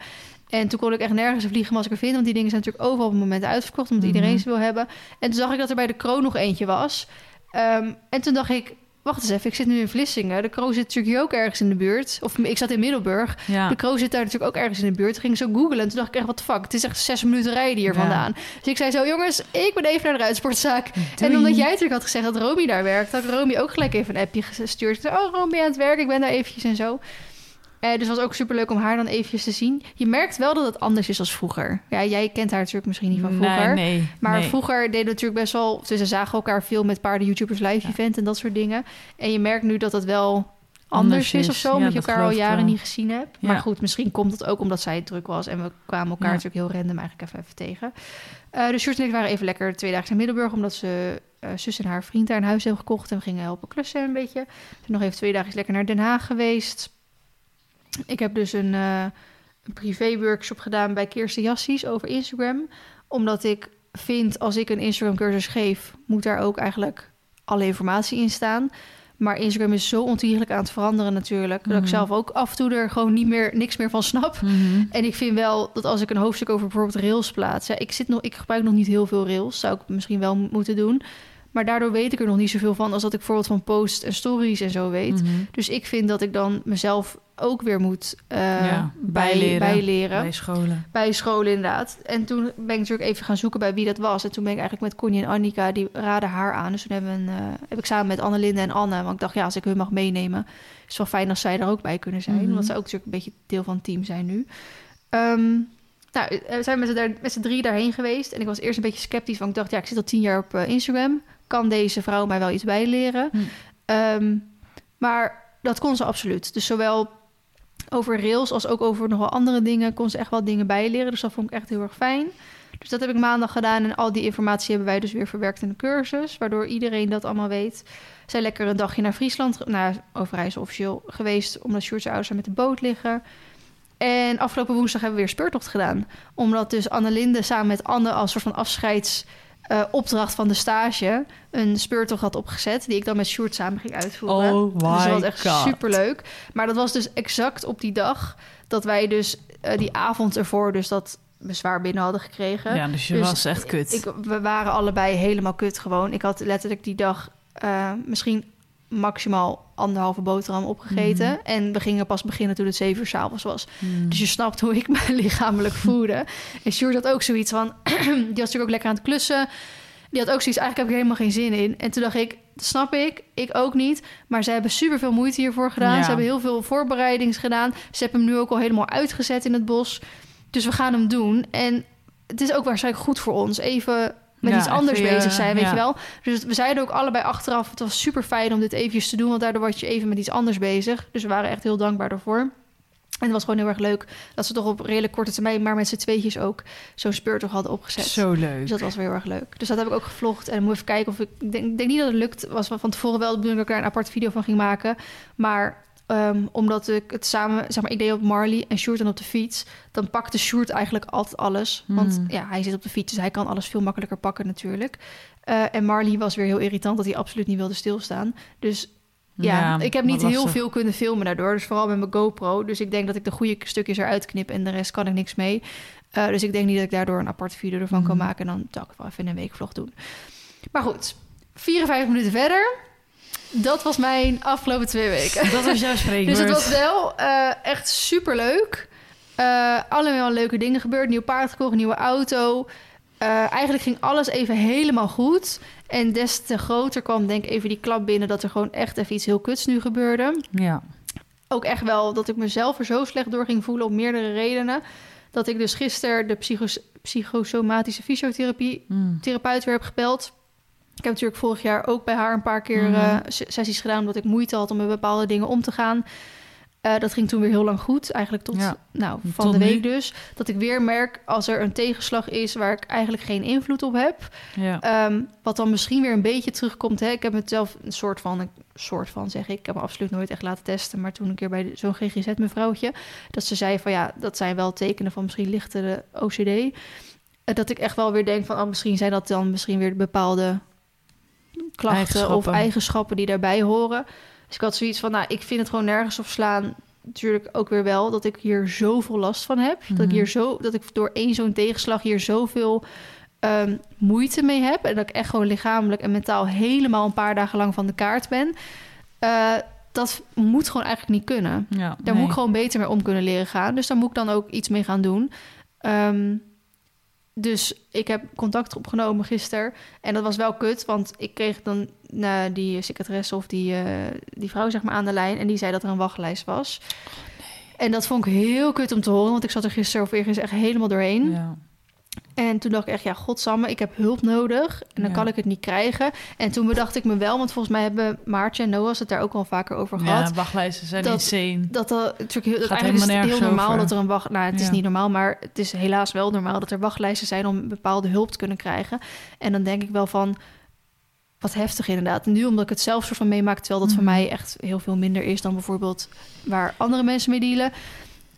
En toen kon ik echt nergens een vliegenmasker vinden. Want die dingen zijn natuurlijk overal op het moment uitverkocht. Omdat Mhm. iedereen ze wil hebben. En toen zag ik dat er bij de Kro nog eentje was. Ehm, en toen dacht ik... Wacht eens even, ik zit nu in Vlissingen. De Kro zit natuurlijk hier ook ergens in de buurt. Of ik zat in Middelburg. ja. De Kro zit daar natuurlijk ook ergens in de buurt. Toen ging ik zo googlen en toen dacht ik echt, wat de fuck. Het is echt zes minuten rijden hier Ja. vandaan. Dus ik zei zo, jongens, ik ben even naar de ruitsportzaak. En omdat jij natuurlijk had gezegd dat Romy daar werkt... had ik Romy ook gelijk even een appje gestuurd. Ik oh, Romy aan het werk, ik ben daar eventjes en zo. Eh, dus het was ook superleuk om haar dan eventjes te zien. Je merkt wel dat het anders is als vroeger. Ja, jij kent haar natuurlijk misschien niet van vroeger. Nee, nee. Maar nee. vroeger deden we natuurlijk best wel... Dus ze zagen elkaar veel met paarden-YouTubers live event en dat soort dingen. En je merkt nu dat het wel anders, is of zo. Ja, omdat je dat elkaar al jaren wel. niet gezien hebt. Ja. Maar goed, misschien komt het ook omdat zij druk was. En we kwamen elkaar Ja. natuurlijk heel random eigenlijk even, even tegen. Eh dus Sjoerd en ik waren even lekker twee dagen in Middelburg... omdat ze eh, zus en haar vriend daar een huis hebben gekocht... en we gingen helpen klussen een beetje. Toen nog even twee dagen lekker naar Den Haag geweest. Ik heb dus een, eh een privé-workshop gedaan bij Kirsten Jassies over Instagram. Omdat ik vind, als ik een Instagram-cursus geef... moet daar ook eigenlijk alle informatie in staan... Maar Instagram is zo ontiegelijk aan het veranderen natuurlijk... dat ik Mhm. zelf ook af en toe er gewoon niet meer, niks meer van snap. Mhm. En ik vind wel dat als ik een hoofdstuk over bijvoorbeeld rails plaats... Ja, ik, zit nog, ik gebruik nog niet heel veel rails. Zou ik misschien wel moeten doen. Maar daardoor weet ik er nog niet zoveel van... als dat ik bijvoorbeeld van posts en stories en zo weet. Mhm. Dus ik vind dat ik dan mezelf ook weer moet eh, Ja, bijleren. bijleren. Bij scholen. Bij scholen inderdaad. En toen ben ik natuurlijk even gaan zoeken bij wie dat was. En toen ben ik eigenlijk met Connie en Annika, die raden haar aan. Dus toen hebben we een, eh, heb ik samen met Annelinde en Anne... want ik dacht, ja, als ik hun mag meenemen... is het wel fijn als zij er ook bij kunnen zijn. Mhm. Omdat zij ook natuurlijk een beetje deel van het team zijn nu. Ehm, nou, eh, we zijn met z'n drie daarheen geweest. En ik was eerst een beetje sceptisch, want ik dacht, ja, ik zit al tien jaar op Instagram. Kan deze vrouw mij wel iets bijleren? Hm. Ehm, maar dat kon ze absoluut. Dus zowel over rails als ook over nog wel andere dingen kon ze echt wel dingen bijleren. Dus dat vond ik echt heel erg fijn. Dus dat heb ik maandag gedaan en al die informatie hebben wij dus weer verwerkt in de cursus, waardoor iedereen dat allemaal weet. We zijn lekker een dagje naar Friesland, naar Overijssel officieel geweest, omdat Sjoerd zijn ouders met de boot liggen. En afgelopen woensdag hebben we weer speurtocht gedaan. Omdat dus Annelinde samen met Anne als soort van afscheids eh, opdracht van de stage een speurtocht had opgezet, die ik dan met Sjoerd samen ging uitvoeren. Oh Dus dat my was echt god. superleuk. Maar dat was dus exact op die dag dat wij dus eh, die avond ervoor dus dat bezwaar binnen hadden gekregen. Ja, dus je Dus was echt kut. Ik, we waren allebei helemaal kut gewoon. Ik had letterlijk die dag eh, misschien maximaal anderhalve boterham opgegeten. Mhm. En we gingen pas beginnen toen het zeven uur s'avonds was. Mm. Dus je snapt hoe ik me lichamelijk voelde. En Sjoerd had ook zoiets van... die was natuurlijk ook lekker aan het klussen. Die had ook zoiets, eigenlijk heb ik helemaal geen zin in. En toen dacht ik, dat snap ik, ik ook niet. Maar ze hebben super veel moeite hiervoor gedaan. Ja. Ze hebben heel veel voorbereidings gedaan. Ze hebben hem nu ook al helemaal uitgezet in het bos. Dus we gaan hem doen. En het is ook waarschijnlijk goed voor ons. Even met Ja, iets anders bezig zijn, weet ja. je wel. Dus we zeiden ook allebei achteraf... het was super fijn om dit eventjes te doen... want daardoor word je even met iets anders bezig. Dus we waren echt heel dankbaar daarvoor. En het was gewoon heel erg leuk... dat ze toch op redelijk korte termijn... maar met z'n tweetjes ook zo'n speurtocht hadden opgezet. Zo leuk. Dus dat was weer heel erg leuk. Dus dat heb ik ook gevlogd. En moet even kijken of ik... Ik denk, denk niet dat het lukt. was van tevoren wel de bedoeling dat ik daar een aparte video van ging maken. Maar ehm, omdat ik het samen... Zeg maar, ik deed op Marley en Sjoerd dan op de fiets. Dan pakte Sjoerd eigenlijk altijd alles. Want Hmm. ja, hij zit op de fiets. Dus hij kan alles veel makkelijker pakken natuurlijk. Eh, en Marley was weer heel irritant... dat hij absoluut niet wilde stilstaan. Dus ja, ik heb niet heel veel kunnen filmen daardoor. Dus vooral met mijn GoPro. Dus ik denk dat ik de goede stukjes eruit knip en de rest kan ik niks mee. Eh, dus ik denk niet dat ik daardoor een aparte video ervan kan Mhm. maken. En dan zal ik wel even in een weekvlog doen. Maar goed, 54 minuten verder. Dat was mijn afgelopen twee weken. Dat was jouw spreekwoord. Dus het was wel eh, echt super leuk. allemaal leuke dingen gebeurd. Nieuw paard gekocht, nieuwe auto. Eh, eigenlijk ging alles even helemaal goed. En des te groter kwam denk ik even die klap binnen... dat er gewoon echt even iets heel kuts nu gebeurde. Ja. ook echt wel dat ik mezelf er zo slecht door ging voelen om meerdere redenen. Dat ik dus gisteren de psychos psychosomatische fysiotherapie Mm. therapeut weer heb gebeld. Ik heb natuurlijk vorig jaar ook bij haar een paar keer Mhm. eh, sessies gedaan... omdat ik moeite had om met bepaalde dingen om te gaan. Eh, dat ging toen weer heel lang goed. Eigenlijk tot, Ja. nou, van Tot de nu. week dus. Dat ik weer merk als er een tegenslag is... waar ik eigenlijk geen invloed op heb. Ja. Ehm, wat dan misschien weer een beetje terugkomt. Hè? Ik heb het zelf een soort van, een soort van zeg ik. Ik heb me absoluut nooit echt laten testen. Maar toen een keer bij zo'n GGZ-mevrouwtje... dat ze zei van ja, dat zijn wel tekenen van misschien lichtere OCD. Eh, dat ik echt wel weer denk van... Oh, misschien zijn dat dan misschien weer bepaalde klachten of Eigenschappen. die daarbij horen. Dus ik had zoiets van, nou, ik vind het gewoon nergens op slaan. Natuurlijk ook weer wel dat ik hier zoveel last van heb. Dat ik Mhm. hier zo, dat ik door één zo'n tegenslag hier zoveel ehm, moeite mee heb. En dat ik echt gewoon lichamelijk en mentaal helemaal een paar dagen lang van de kaart ben. Eh, dat moet gewoon eigenlijk niet kunnen. ja. Daar nee. moet ik gewoon beter mee om kunnen leren gaan. Dus daar moet ik dan ook iets mee gaan doen. Ehm, dus ik heb contact opgenomen gisteren. En dat was wel kut, want ik kreeg dan eh, die secretaresse of die, eh, die vrouw zeg maar aan de lijn. En die zei dat er een wachtlijst was. En dat vond ik heel kut om te horen, want ik zat er gisteren of eergisteren echt helemaal doorheen. Ja. En toen dacht ik echt, ja, godsamme, ik heb hulp nodig. En dan Ja. kan ik het niet krijgen. En toen bedacht ik me wel, want volgens mij hebben Maartje en Noah het daar ook wel vaker over gehad. ja, wachtlijsten zijn Dat- insane. Dat, dat, natuurlijk heel, dat Gaat eigenlijk is het heel normaal over. dat er een wacht... Nou, het is niet normaal, maar het is helaas wel normaal... dat er wachtlijsten zijn om bepaalde hulp te kunnen krijgen. En dan denk ik wel van... Wat heftig inderdaad. Nu omdat ik het zelf soort van meemaak... terwijl dat voor Mhm. mij echt heel veel minder is... dan bijvoorbeeld waar andere mensen mee dealen.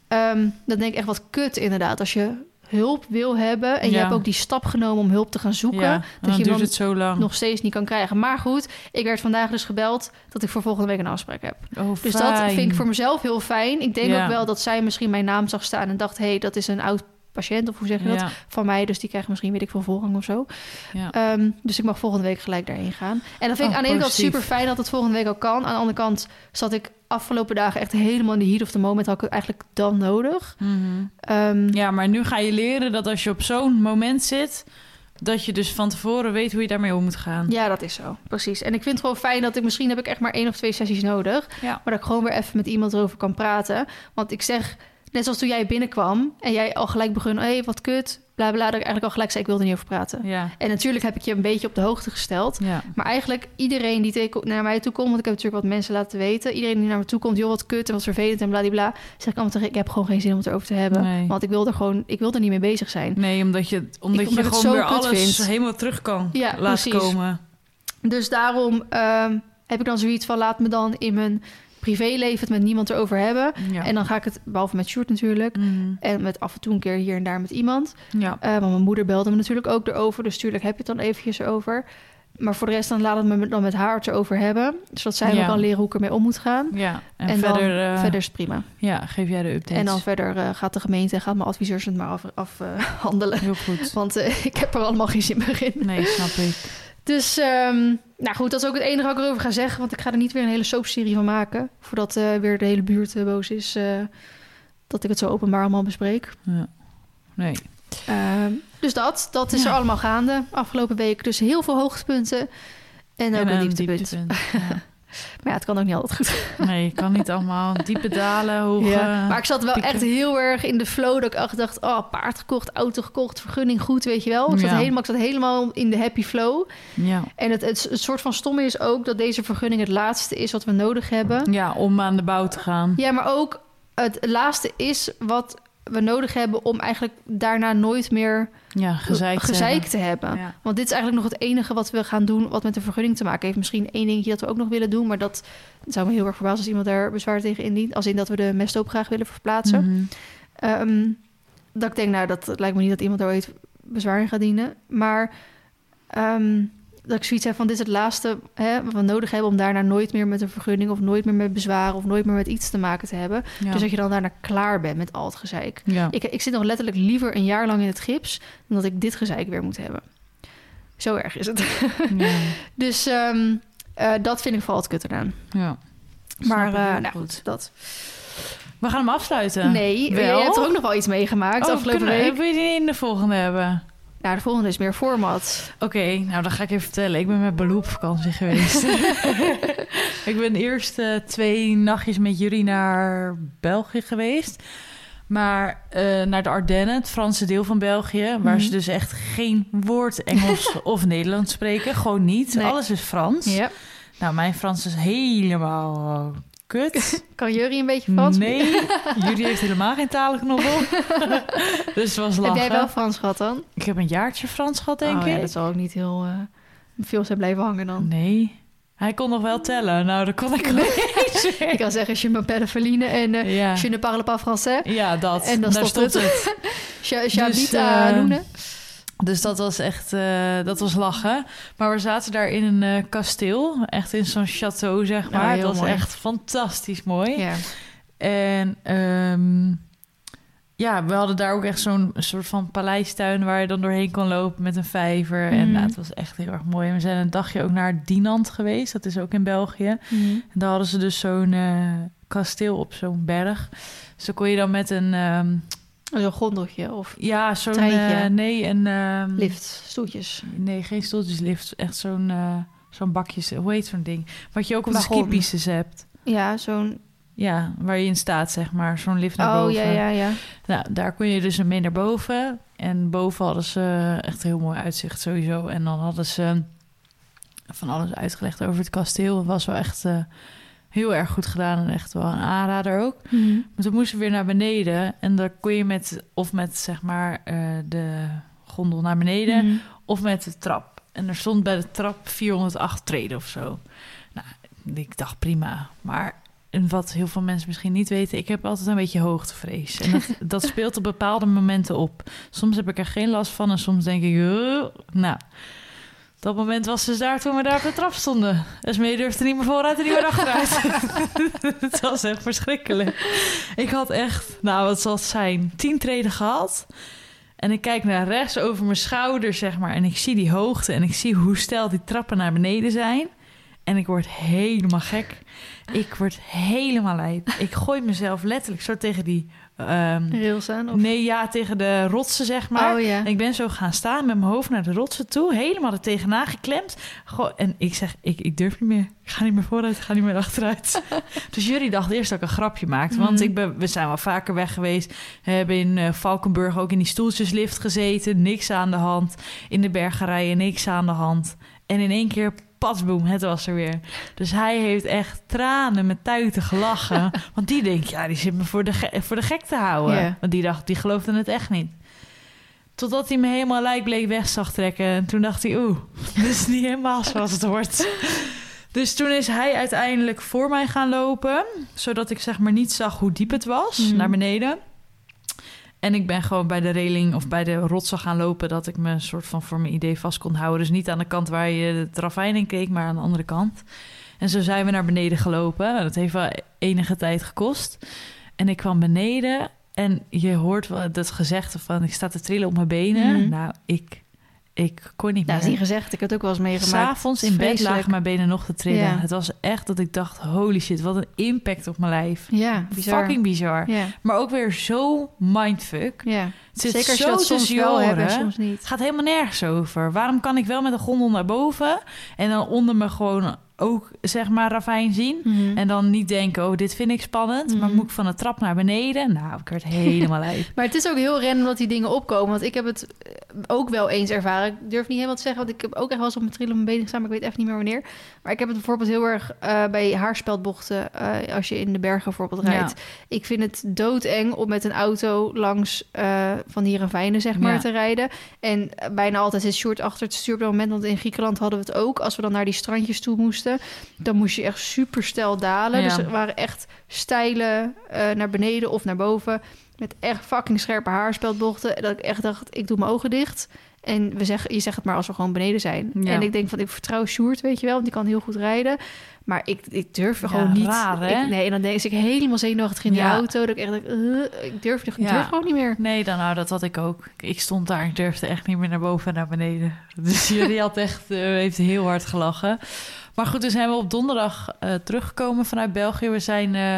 Ehm, dan denk ik echt wat kut inderdaad. Als je hulp wil hebben... en je hebt ook die stap genomen om hulp te gaan zoeken... ja, dan je het zo lang. nog steeds niet kan krijgen. Maar goed, ik werd vandaag dus gebeld... dat ik voor volgende week een afspraak heb. oh, Dus dat vind ik voor mezelf heel fijn. Ik denk Ja. ook wel dat zij misschien mijn naam zag staan en dacht: hé, hey, dat is een oud patiënt, of hoe zeg je dat? Ja, Van mij, dus die krijgt misschien, weet ik veel, voorrang of zo. ja. Ehm, dus ik mag volgende week gelijk daarheen gaan. En dat vind ik Oh, aan de ene kant super fijn dat het volgende week al kan. Aan de andere kant zat ik afgelopen dagen echt helemaal in de heat of the moment. Had ik het eigenlijk dan nodig. Mhm. Ehm, ja, maar nu ga je leren dat als je op zo'n moment zit... dat je dus van tevoren weet hoe je daarmee om moet gaan. ja, dat is zo. Precies. En ik vind het gewoon fijn dat ik misschien heb ik echt maar één of twee sessies nodig. Ja. Maar dat ik gewoon weer even met iemand erover kan praten. Want ik zeg, net zoals toen jij binnenkwam en jij al gelijk begon, hé, hey, wat kut, bla bla, dat ik eigenlijk al gelijk zei, ik wilde niet over praten. Ja, En natuurlijk heb ik je een beetje op de hoogte gesteld. ja. Maar eigenlijk iedereen die naar mij toe komt, want ik heb natuurlijk wat mensen laten weten. Iedereen die naar me toe komt, joh, wat kut en wat vervelend en bladibla. Zeg ik allemaal tegen, ik heb gewoon geen zin om het erover te hebben. Nee. Want ik wil er gewoon, ik wil er niet mee bezig zijn. Nee, omdat je, omdat Ik- je omdat gewoon weer alles helemaal terug kan Ja, laten precies. komen. Dus daarom ehm, heb ik dan zoiets van, laat me dan in mijn privéleven het met niemand erover hebben. Ja. En dan ga ik het, behalve met Sjoerd natuurlijk, Mhm. en met af en toe een keer hier en daar met iemand. ja. Eh, want mijn moeder belde me natuurlijk ook erover. Dus tuurlijk heb je het dan eventjes erover. Maar voor de rest dan laat het me dan met haar het erover hebben. Zodat zij Ja. kan leren hoe ik ermee om moet gaan. ja. En, En, verder, dan, eh, verder is het prima. ja, geef jij de updates. En dan verder eh, gaat de gemeente en gaat mijn adviseurs het maar afhandelen. Af, eh, handelen. Heel goed. Want eh, ik heb er allemaal geen zin meer in. Nee, snap ik. Dus, ehm, nou goed, dat is ook het enige wat ik erover ga zeggen. Want ik ga er niet weer een hele soapserie van maken. Voordat eh, weer de hele buurt eh, boos is. eh, dat ik het zo openbaar allemaal bespreek. Ja. Nee. Ehm, dus dat, dat is Ja. er allemaal gaande afgelopen week. Dus heel veel hoogtepunten en ook En een een dieptepunt. dieptepunt. Ja. Maar ja, het kan ook niet altijd goed. Nee, je kan niet allemaal diepe dalen, hoge... Ja. Maar ik zat wel pieken. echt heel erg in de flow dat ik echt dacht... oh, paard gekocht, auto gekocht, vergunning goed, weet je wel. Ik zat, Ja. helemaal, ik zat helemaal in de happy flow. Ja. En het, het, het soort van stomme is ook dat deze vergunning het laatste is wat we nodig hebben. ja, om aan de bouw te gaan. Ja, maar ook het laatste is wat we nodig hebben... om eigenlijk daarna nooit meer Ja, gezeik te gezeik hebben. te hebben. Ja. Want dit is eigenlijk nog het enige wat we gaan doen... wat met de vergunning te maken heeft. Misschien één dingetje dat we ook nog willen doen... maar dat zou me heel erg verbazen als iemand daar bezwaar tegen indient. Als in dat we de mesthoop graag willen verplaatsen. Ehm, dat ik denk, nou, dat lijkt me niet dat iemand daar ooit bezwaar in gaat dienen. Maar ehm, dat ik zoiets heb van, dit is het laatste hè, wat we nodig hebben... om daarna nooit meer met een vergunning... of nooit meer met bezwaren... of nooit meer met iets te maken te hebben. Ja. Dus dat je dan daarna klaar bent met al het gezeik. ja. Ik, ik zit nog letterlijk liever een jaar lang in het gips... dan dat ik dit gezeik weer moet hebben. Zo erg is het. ja. dus ehm, eh, dat vind ik vooral het kut eraan. ja. Maar eh, nou goed, dat. We gaan hem afsluiten. Nee, Wel? je hebt er ook nog wel iets meegemaakt Oh, afgelopen kunnen, week. Wil je die in de volgende hebben? Nou, de volgende is meer format. Oké, nou dan ga ik even vertellen. Ik ben met Baloo op vakantie geweest. ik ben eerst eh, twee nachtjes met jullie naar België geweest. Maar eh, naar de Ardennen, het Franse deel van België... waar Mhm. ze dus echt geen woord Engels of Nederlands spreken. Gewoon niet. Nee. Alles is Frans. Ja. Nou, mijn Frans is helemaal kut. Kan jullie een beetje Frans? Nee, jullie heeft helemaal geen talenknobbel. dus het was Heb lachen. jij wel Frans gehad dan? Ik heb een jaartje Frans gehad, denk oh, ik. Ja, dat zal ook niet heel eh, veel zijn blijven hangen dan. Nee. Hij kon nog wel tellen. Nou, dat kon ik ook niet Ik kan zeggen, je m'appelle Feline en Ja. je ne parle pas français. ja, dat. En dan Daar stopt stond het. Je- J'habite Dus, eh. Dus dat was echt, eh, dat was lachen. Maar we zaten daar in een eh, kasteel. Echt in zo'n château, zeg Ja, maar. heel dat was mooi. echt fantastisch mooi. Ja. En ehm, ja, we hadden daar ook echt zo'n soort van paleistuin... waar je dan doorheen kon lopen met een vijver. En Mhm. nou, het was echt heel erg mooi. En we zijn een dagje ook naar Dinant geweest. Dat is ook in België. Mhm. En daar hadden ze dus zo'n eh, kasteel op zo'n berg. Dus dan kon je dan met een... ehm, Zo'n gondeltje of ja, zo'n... Treintje. eh, nee, een... ehm, lift, stoeltjes. Nee, geen stoeltjeslift. Echt zo'n eh zo'n bakjes... Hoe heet zo'n ding? Wat je ook op de Wagon. skipistes hebt. Ja, zo'n... Ja, waar je in staat, zeg maar. Zo'n lift naar Oh, boven. ja, ja, ja. Nou, daar kon je dus mee naar boven. En boven hadden ze echt een heel mooi uitzicht sowieso. En dan hadden ze van alles uitgelegd over het kasteel. Het was wel echt eh, heel erg goed gedaan en echt wel een aanrader ook. Mhm. Maar toen moesten we weer naar beneden. En daar kon je met, of met zeg maar eh, de gondel naar beneden, Mhm. of met de trap. En er stond bij de trap 408 treden of zo. Nou, ik dacht prima. Maar en wat heel veel mensen misschien niet weten, ik heb altijd een beetje hoogtevrees. En dat, dat speelt op bepaalde momenten op. Soms heb ik er geen last van en soms denk ik, "Uh." nou. Dat moment was dus daar toen we daar op de trap stonden. Esmee durfde niet meer vooruit en niet meer achteruit. het was echt verschrikkelijk. Ik had echt, nou wat zal het zijn, tien treden gehad. En ik kijk naar rechts over mijn schouder, zeg maar. En ik zie die hoogte en ik zie hoe stijl die trappen naar beneden zijn. En ik word helemaal gek. Ik word helemaal lijp. Ik gooi mezelf letterlijk zo tegen die... ehm, Rails aan? Of... nee, ja, tegen de rotsen, zeg maar. Oh ja. En ik ben zo gaan staan met mijn hoofd naar de rotsen toe. Helemaal er tegenaan geklemd. Goh, en ik zeg, ik, ik durf niet meer. Ik ga niet meer vooruit, ik ga niet meer achteruit. dus jullie dachten eerst dat ik een grapje maakte. Want Mhm. ik ben, we zijn wel vaker weg geweest. We hebben in eh, Valkenburg ook in die stoeltjeslift gezeten. Niks aan de hand. In de bergerijen niks aan de hand. En in één keer, patsboom, het was er weer. Dus hij heeft echt tranen met tuiten gelachen. want die denkt, ja, die zit me voor de, ge- voor de gek te houden. Want die dacht, die geloofde het echt niet. Totdat hij me helemaal lijkbleek weg zag trekken. En toen dacht hij, oeh, dit is niet helemaal zoals het wordt. Dus toen is hij uiteindelijk voor mij gaan lopen. Zodat ik zeg maar niet zag hoe diep het was, Mhm. naar beneden. En ik ben gewoon bij de reling of bij de rotsen gaan lopen... dat ik me een soort van voor mijn idee vast kon houden. Dus niet aan de kant waar je het ravijn in keek, maar aan de andere kant. En zo zijn we naar beneden gelopen. Nou, dat heeft wel enige tijd gekost. En ik kwam beneden en je hoort wel dat gezegde van... ik sta te trillen op mijn benen. Mhm. Nou, ik, ik kon niet Nou, is meer. niet gezegd. Ik heb het ook wel eens meegemaakt. S'avonds in bed lagen mijn benen nog te trillen. Ja. Het was echt dat ik dacht, holy shit, wat een impact op mijn lijf. Ja, bizar. Fucking bizar. Ja, Maar ook weer zo mindfuck. ja. Het zit Zeker als zo dat soms wel hebt en oren. soms niet. Het gaat helemaal nergens over. Waarom kan ik wel met een gondel naar boven en dan onder me gewoon ook zeg maar ravijn zien? Mhm. En dan niet denken, oh, dit vind ik spannend. Maar Mhm. moet ik van de trap naar beneden? Nou, ik werd helemaal lijp. Maar het is ook heel random dat die dingen opkomen. Want ik heb het ook wel eens ervaren. Ik durf niet helemaal te zeggen, want ik heb ook echt wel eens op mijn trillen op mijn benen gestaan, maar ik weet echt niet meer wanneer. Maar ik heb het bijvoorbeeld heel erg eh, bij haarspeldbochten, eh, als je in de bergen bijvoorbeeld Ja. rijdt. Ik vind het doodeng om met een auto langs eh, van die ravijnen, zeg maar, Ja. te rijden. En bijna altijd zit Sjoerd achter het stuur op dat moment. Want in Griekenland hadden we het ook. Als we dan naar die strandjes toe moesten, dan moest je echt super stijl dalen. Ja. Dus er waren echt steile naar beneden of naar boven. Met echt fucking scherpe haarspeldbochten. Dat ik echt dacht, ik doe mijn ogen dicht. En we zeggen, je zegt het maar als we gewoon beneden zijn. Ja. En ik denk van, ik vertrouw Sjoerd, weet je wel. Want die kan heel goed rijden. Maar ik, ik durf Ja, gewoon niet. raar, hè? Ik- nee, en dan denk ik helemaal zenuwachtig in die Ja. auto. Dat ik echt denk, ik durf, ik durf gewoon niet meer. Nee, dan, nou, dat had ik ook. Ik stond daar, ik durfde echt niet meer naar boven en naar beneden. Dus jullie had echt, eh, heeft heel hard gelachen. Maar goed, dus zijn we op donderdag eh, teruggekomen vanuit België. We zijn eh,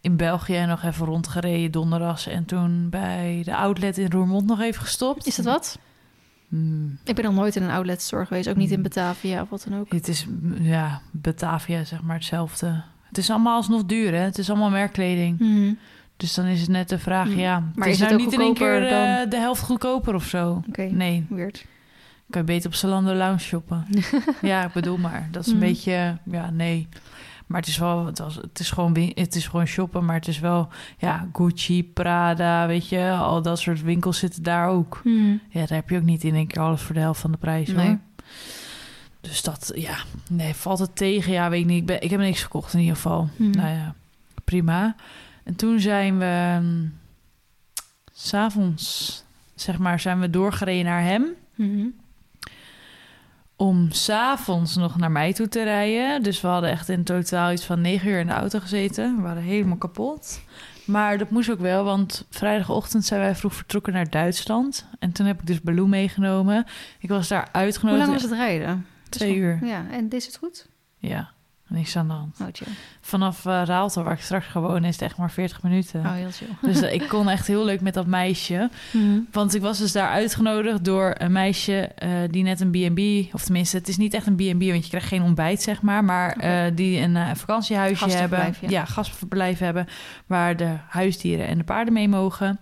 in België nog even rondgereden donderdags. En toen bij de outlet in Roermond nog even gestopt. Is dat wat? Hmm, Ik ben nog nooit in een outlet store geweest. Ook niet in Mm. Batavia of wat dan ook. het is, ja, Batavia zeg maar hetzelfde. Het is allemaal alsnog duur, hè? Het is allemaal merkkleding. Mhm. Dus dan is het net de vraag, Hmm. ja... Maar het is is, nou niet in één keer dan- de helft goedkoper of zo. Oké, Nee, weird. kan je beter op Zalando Lounge shoppen. ja, ik bedoel maar. Dat is een Hmm. beetje... Ja, nee. Maar het is wel... Het, was, het, is gewoon, het is gewoon shoppen, maar het is wel... Ja, Gucci, Prada, weet je... Al dat soort winkels zitten daar ook. Mhm. Ja, daar heb je ook niet in één keer alles voor de helft van de prijs, Nee. hoor. Dus dat, ja, nee, valt het tegen? Ja, weet ik niet. Ik, ben, ik heb niks gekocht in ieder geval. Hmm. Nou ja, prima. En toen zijn we s s'avonds, zeg maar, zijn we doorgereden naar hem. Mhm. Om s'avonds nog naar mij toe te rijden. Dus we hadden echt in totaal iets van negen uur in de auto gezeten. We waren helemaal kapot. Maar dat moest ook wel, want vrijdagochtend zijn wij vroeg vertrokken naar Duitsland. En toen heb ik dus Baloo meegenomen. Ik was daar Hoe uitgenodigd. lang was het rijden? Twee uur. Ja, en is het goed? Ja, niks aan de hand. Oh. Vanaf eh Raalte, waar ik straks ga wonen, is het echt maar 40 minuten. Oh, heel. Dus eh, ik kon echt heel leuk met dat meisje. Mhm. Want ik was dus daar uitgenodigd door een meisje eh, die net een B&B... of tenminste, het is niet echt een B&B, want je krijgt geen ontbijt, zeg maar... maar die een eh, vakantiehuisje hebben. Gastverblijf, ja. gastverblijf hebben... waar de huisdieren en de paarden mee mogen.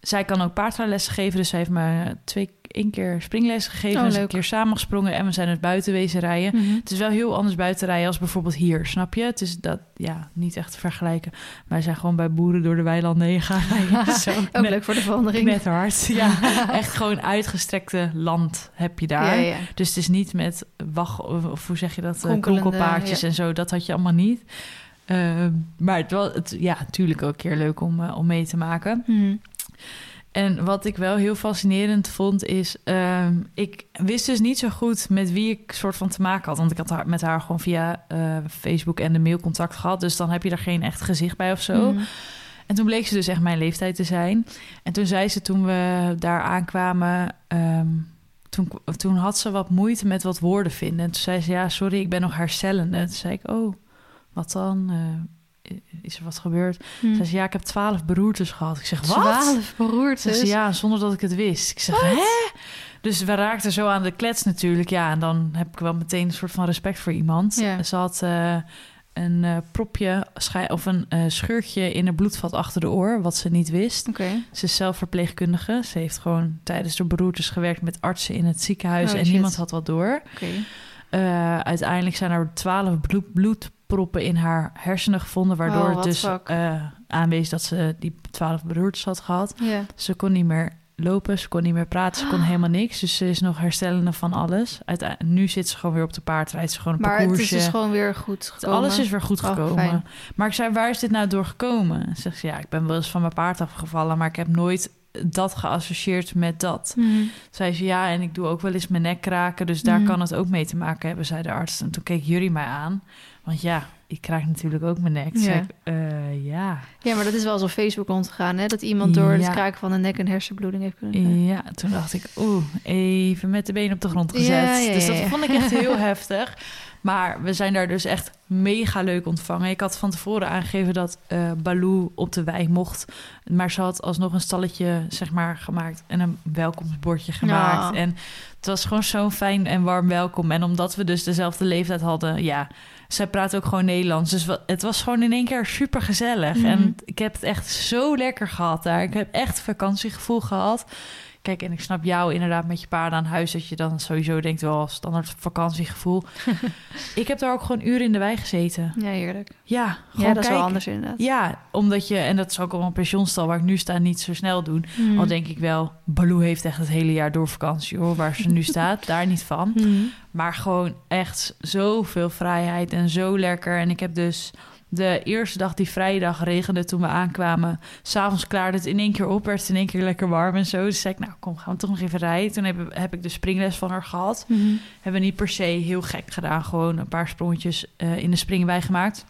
Zij kan ook paardrijlessen geven, dus zij heeft me twee, één keer springles gegeven... Oh, dus een keer samengesprongen en we zijn dus buiten wezen rijden... Mhm. Het is wel heel anders buiten rijden als bijvoorbeeld hier, snap je? Het is dat, ja, niet echt te vergelijken. Wij zijn gewoon bij boeren door de weilanden heen gaan rijden. Zo, Ook leuk voor de verandering. net hard. Ja, echt gewoon uitgestrekte land heb je daar. Ja, ja. Dus het is niet met wacht, of, of hoe zeg je dat, eh, kronkelpaardjes ja. en zo. Dat had je allemaal niet. Eh, maar het was, het, ja, natuurlijk ook een keer leuk om, eh, om mee te maken. Mhm. En wat ik wel heel fascinerend vond is... ehm, ik wist dus niet zo goed met wie ik soort van te maken had. Want ik had haar, met haar gewoon via eh, Facebook en de mail contact gehad. Dus dan heb je er geen echt gezicht bij of zo. Mhm. En toen bleek ze dus echt mijn leeftijd te zijn. En toen zei ze toen we daar aankwamen... ehm, toen, toen had ze wat moeite met wat woorden vinden. En toen zei ze, ja, sorry, ik ben nog herstellende. Toen zei ik, oh, wat dan? Eh, is er wat gebeurd? Mhm. Zei ze, ja, ik heb twaalf beroertes gehad. Ik zeg, wat? Twaalf beroertes. Ze ja, zonder dat ik het wist. Ik zeg, hè? Dus we raakten zo aan de klets natuurlijk. Ja, en dan heb ik wel meteen een soort van respect voor iemand. Ja. Ze had eh, een eh, propje of een eh, scheurtje in een bloedvat achter de oor, wat ze niet wist. Oké. Ze is zelf verpleegkundige. Ze heeft gewoon tijdens de beroertes gewerkt met artsen in het ziekenhuis. Oh, en shit. niemand had wat door. Uiteindelijk zijn er twaalf bloed, bloedproppen in haar hersenen gevonden, waardoor Oh, het dus eh, aanwees dat ze die twaalf beroertes had gehad. Ze kon niet meer lopen, ze kon niet meer praten, ze kon helemaal niks. Dus ze is nog herstellende van alles. Nu zit ze gewoon weer op de paard, rijdt ze gewoon een Maar het is parcoursje. dus gewoon weer goed gekomen. Alles is weer goed Oh, gekomen. maar ik zei, waar is dit nou door gekomen? Zegt ze, ja, ik ben wel eens van mijn paard afgevallen... maar ik heb nooit dat geassocieerd met dat. Mhm. Zei ze, ja, en ik doe ook wel eens mijn nek kraken... dus daar Mhm. kan het ook mee te maken hebben, zei de arts. En toen keek jullie mij aan. Want ja, ik kraak natuurlijk ook mijn nek. Toen Ja. zei ik, eh, ja... Ja, maar dat is wel zo op Facebook rondgegaan, hè? Dat iemand door het kraken van de nek een hersenbloeding heeft kunnen krijgen. Ja, toen dacht ik, oeh, even met de benen op de grond Ja, gezet. ja, ja, dus dat vond ik echt heel heftig. Maar we zijn daar dus echt mega leuk ontvangen. Ik had van tevoren aangegeven dat eh Baloo op de wei mocht. Maar ze had alsnog een stalletje, zeg maar, gemaakt. En een welkomstbordje gemaakt. Ja. En het was gewoon zo'n fijn en warm welkom. En omdat we dus dezelfde leeftijd hadden, ja... Zij praat ook gewoon Nederlands. Dus het was gewoon in één keer super gezellig. Mhm. En ik heb het echt zo lekker gehad daar. Ik heb echt vakantiegevoel gehad. Kijk, en ik snap jou inderdaad met je paarden aan huis... dat je dan sowieso denkt, wel standaard vakantiegevoel. ik heb daar ook gewoon uren in de wei gezeten. Ja, heerlijk. Ja, gewoon Ja, dat is wel anders inderdaad. Ja, omdat je... En dat is ook al een pensionstal waar ik nu sta niet zo snel doen. Mhm. Al denk ik wel, Baloo heeft echt het hele jaar door vakantie hoor. Waar ze nu staat, daar niet van. Mhm. Maar gewoon echt zoveel vrijheid en zo lekker. En ik heb dus de eerste dag, die vrijdag, regende toen we aankwamen. S'avonds klaarde het in één keer op, werd het in één keer lekker warm en zo. Dus zei ik, nou kom, gaan we toch nog even rijden. Toen heb, heb ik de springles van haar gehad. Mhm. Hebben we niet per se heel gek gedaan. Gewoon een paar sprongetjes eh, in de springwei gemaakt.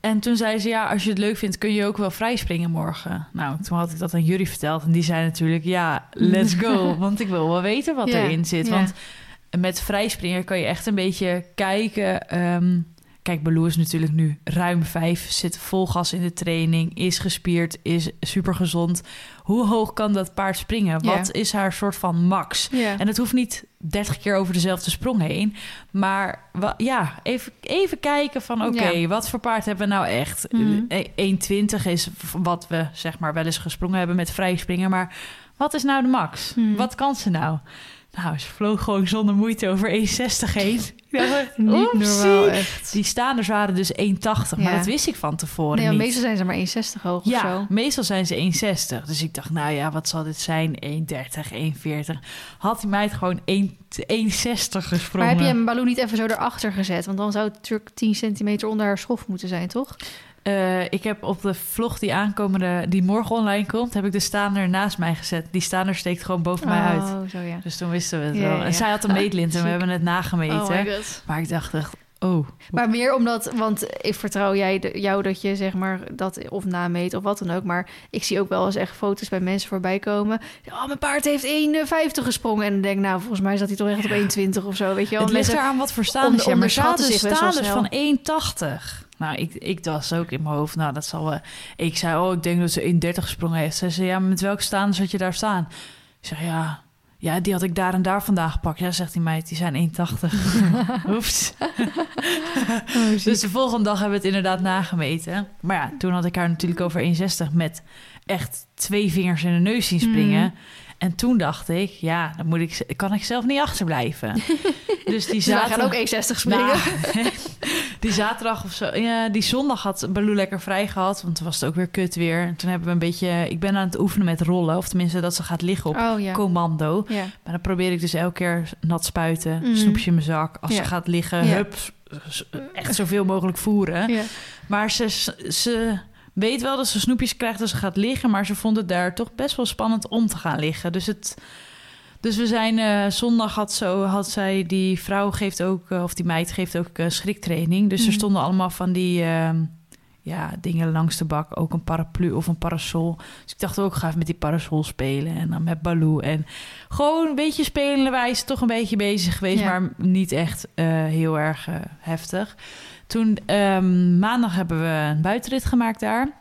En toen zei ze, ja, als je het leuk vindt, kun je ook wel vrij springen morgen. Nou, toen had ik dat aan jullie verteld. En die zei natuurlijk, ja, let's go. want ik wil wel weten wat erin zit. Want met vrij springen kan je echt een beetje kijken... ehm, Kijk, Baloo is natuurlijk nu ruim vijf, zit vol gas in de training, is gespierd, is super gezond. Hoe hoog kan dat paard springen? Wat is haar soort van max? En het hoeft niet 30 keer over dezelfde sprong heen. Maar ja, even, even kijken van oké, Ja. wat voor paard hebben we nou echt? Mhm. Eh, 1,20 is wat we zeg maar wel eens gesprongen hebben met vrij springen. Maar wat is nou de max? Mhm. Wat kan ze nou? Nou, ze vloog gewoon zonder moeite over 1,60 heen. Niet oepsie. normaal, echt. Die staanders waren dus 1,80. Maar Ja. dat wist ik van tevoren Nee, niet. meestal zijn ze maar 1,60 hoog of Ja, zo. meestal zijn ze 1,60. Dus ik dacht, nou ja, wat zal dit zijn? 1,30, 1,40. Had die meid gewoon 1 1,60 gesprongen. Maar heb je een balloon niet even zo erachter gezet? Want dan zou het natuurlijk 10 centimeter onder haar schof moeten zijn, toch? Eh, ik heb op de vlog die aankomende, die morgen online komt, heb ik de staander naast mij gezet. Die staander steekt gewoon boven mij uit. Oh, zo ja. Dus toen wisten we het Ja, wel. En ja. zij had een meetlint en we hebben het nagemeten. Oh maar ik dacht echt, oh. Maar meer omdat, want ik vertrouw jij de- jou dat je zeg maar dat of nameet of wat dan ook. Maar ik zie ook wel eens echt foto's bij mensen voorbij komen. Oh, mijn paard heeft 1,50 gesprongen. En dan denk ik, nou, volgens mij zat hij toch echt op 1,20 of zo. Weet je wel? Het ligt eraan wat voor staanders. Ja, maar wel staanders van 1,80. Nou, ik, ik was ook in mijn hoofd, nou, dat zal wel... Ik zei, oh, ik denk dat ze 1,30 gesprongen heeft. Zij zei, ja, met welke staanders had je daar staan? Ik zeg, ja... Ja, die had ik daar en daar vandaag gepakt. Ja, zegt die meid, die zijn 1,80. Oeps. dus de volgende dag hebben we het inderdaad nagemeten. Maar ja, toen had ik haar natuurlijk over 1,60 met echt twee vingers in de neus zien springen. Mhm. En toen dacht ik, ja, dan moet ik, kan ik zelf niet achterblijven. dus die Dus wij gaan ook 1,60 springen. Nou, die zaterdag of zo. Ja, die zondag had Baloo lekker vrij gehad. Want toen was het ook weer kut weer. En toen hebben we een beetje... Ik ben aan het oefenen met rollen. Of tenminste dat ze gaat liggen op oh ja. commando. ja. Maar dan probeer ik dus elke keer nat spuiten. Mhm. Snoepje in mijn zak. Als ze gaat liggen, hup. Echt zoveel mogelijk voeren. Maar ze, ze weet wel dat ze snoepjes krijgt als ze gaat liggen. Maar ze vond het daar toch best wel spannend om te gaan liggen. Dus het... Dus we zijn eh, zondag had, zo, had zij, die vrouw geeft ook, eh, of die meid geeft ook eh, schriktraining. Dus er Mhm. stonden allemaal van die ehm, ja, dingen langs de bak. Ook een paraplu of een parasol. Dus ik dacht ook, ga even met die parasol spelen. En dan met Baloo. En gewoon een beetje spelenderwijs toch een beetje bezig geweest. Ja. Maar niet echt heel erg heftig. Toen ehm, maandag hebben we een buitenrit gemaakt daar.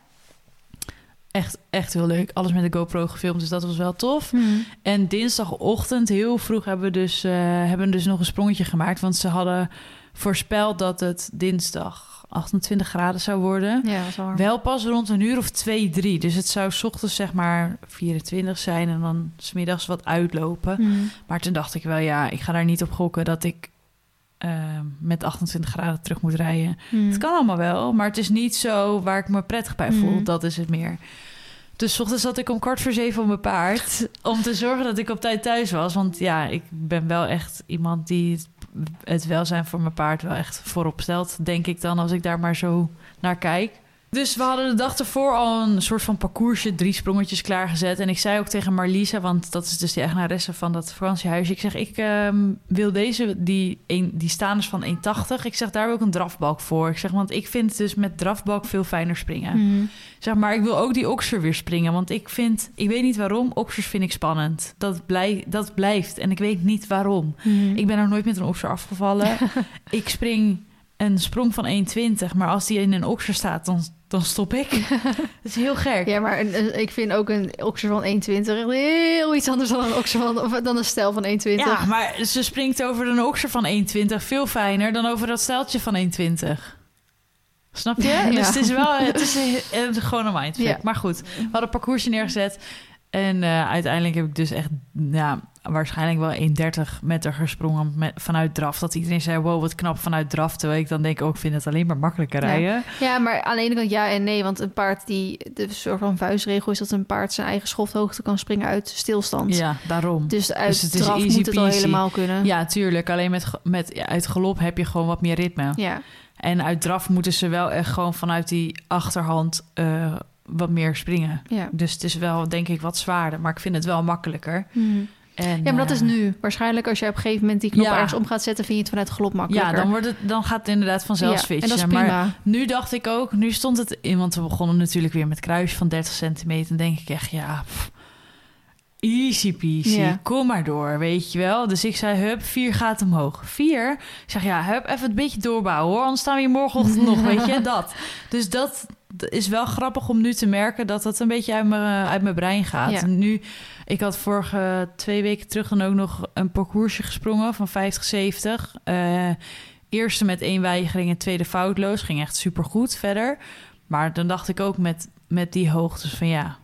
Echt, echt heel leuk. Alles met de GoPro gefilmd, dus dat was wel tof. Mhm. En dinsdagochtend, heel vroeg, hebben we dus, eh, hebben we dus nog een sprongetje gemaakt. Want ze hadden voorspeld dat het dinsdag 28 graden zou worden. Ja, wel pas rond een uur of twee, drie. Dus het zou 's ochtends zeg maar 24 zijn en dan smiddags wat uitlopen. Mhm. Maar toen dacht ik wel, ja, ik ga daar niet op gokken dat ik eh, met 28 graden terug moet rijden. Mhm. Het kan allemaal wel, maar het is niet zo waar ik me prettig bij voel. Mhm. Dat is het meer. Dus ochtends zat ik om kwart voor zeven op mijn paard. Om te zorgen dat ik op tijd thuis was. Want ja, ik ben wel echt iemand die het- het welzijn voor mijn paard wel echt voorop stelt. Denk ik dan, als ik daar maar zo naar kijk. Dus we hadden de dag ervoor al een soort van parcoursje, drie sprongetjes klaargezet. En ik zei ook tegen Marlisa, want dat is dus de eigenaresse van dat vakantiehuisje. Ik zeg, ik ehm, wil deze, die, een, die staanders van 1,80. Ik zeg, daar wil ik een drafbalk voor. Ik zeg, want ik vind het dus met drafbalk veel fijner springen. Mhm. Zeg maar, ik wil ook die oxer weer springen. Want ik vind, ik weet niet waarom, oxers vind ik spannend. Dat, blij, dat blijft en ik weet niet waarom. Mhm. Ik ben nog nooit met een oxer afgevallen. ik spring een sprong van 1,20. Maar als die in een oxer staat, dan, dan stop ik. dat is heel gek. Ja, maar een- een- ik vind ook een oxer van 1,20 echt heel iets anders dan een oxer van, of dan een stijl van 1,20. Ja, maar ze springt over een oxer van 1,20 veel fijner dan over dat steltje van 1,20. Snap je? Ja. Dus het is wel het is een- gewoon een mindfuck. Ja. Maar goed, we hadden parcoursje neergezet. En eh, uiteindelijk heb ik dus echt, ja, waarschijnlijk wel 1,30 meter gesprongen met, vanuit draf. Dat iedereen zei, wow, wat knap vanuit draf. Terwijl ik dan denk, ook vind het alleen maar makkelijker rijden. Ja, maar aan de ene kant ja en nee. Want een paard die... De soort van vuistregel is dat een paard zijn eigen schofthoogte kan springen uit stilstand. Ja, daarom. Dus uit Dus het is draf easy moet het al helemaal kunnen. Ja, tuurlijk. Alleen met, met, ja, uit galop heb je gewoon wat meer ritme. Ja. En uit draf moeten ze wel echt gewoon vanuit die achterhand eh, wat meer springen. Ja. Dus het is wel, denk ik, wat zwaarder. Maar ik vind het wel makkelijker. Mhm. En, Ja, maar dat is eh, nu. Waarschijnlijk als je op een gegeven moment die knop Ja. ergens om gaat zetten... vind je het vanuit gelop makkelijker. Ja, dan, wordt het, dan gaat het inderdaad vanzelf Ja, switchen. En dat is Maar prima. nu dacht ik ook, nu stond het in... Want we begonnen natuurlijk weer met kruisje van 30 centimeter. Dan denk ik echt, ja... pff, easy peasy. Ja. Kom maar door, weet je wel. Dus ik zei, hup, vier gaat omhoog. Vier? Ik zeg, ja, hup, even een beetje doorbouwen hoor. Anders staan we hier morgenochtend nog, weet je, dat. Dus dat is wel grappig om nu te merken dat dat een beetje uit mijn, uit mijn brein gaat. Ja. En nu, ik had vorige twee weken terug dan ook nog een parcoursje gesprongen van 50, 70. Eh, eerste met één weigering en tweede foutloos. Ging echt supergoed verder. Maar dan dacht ik ook met, met die hoogtes van ja,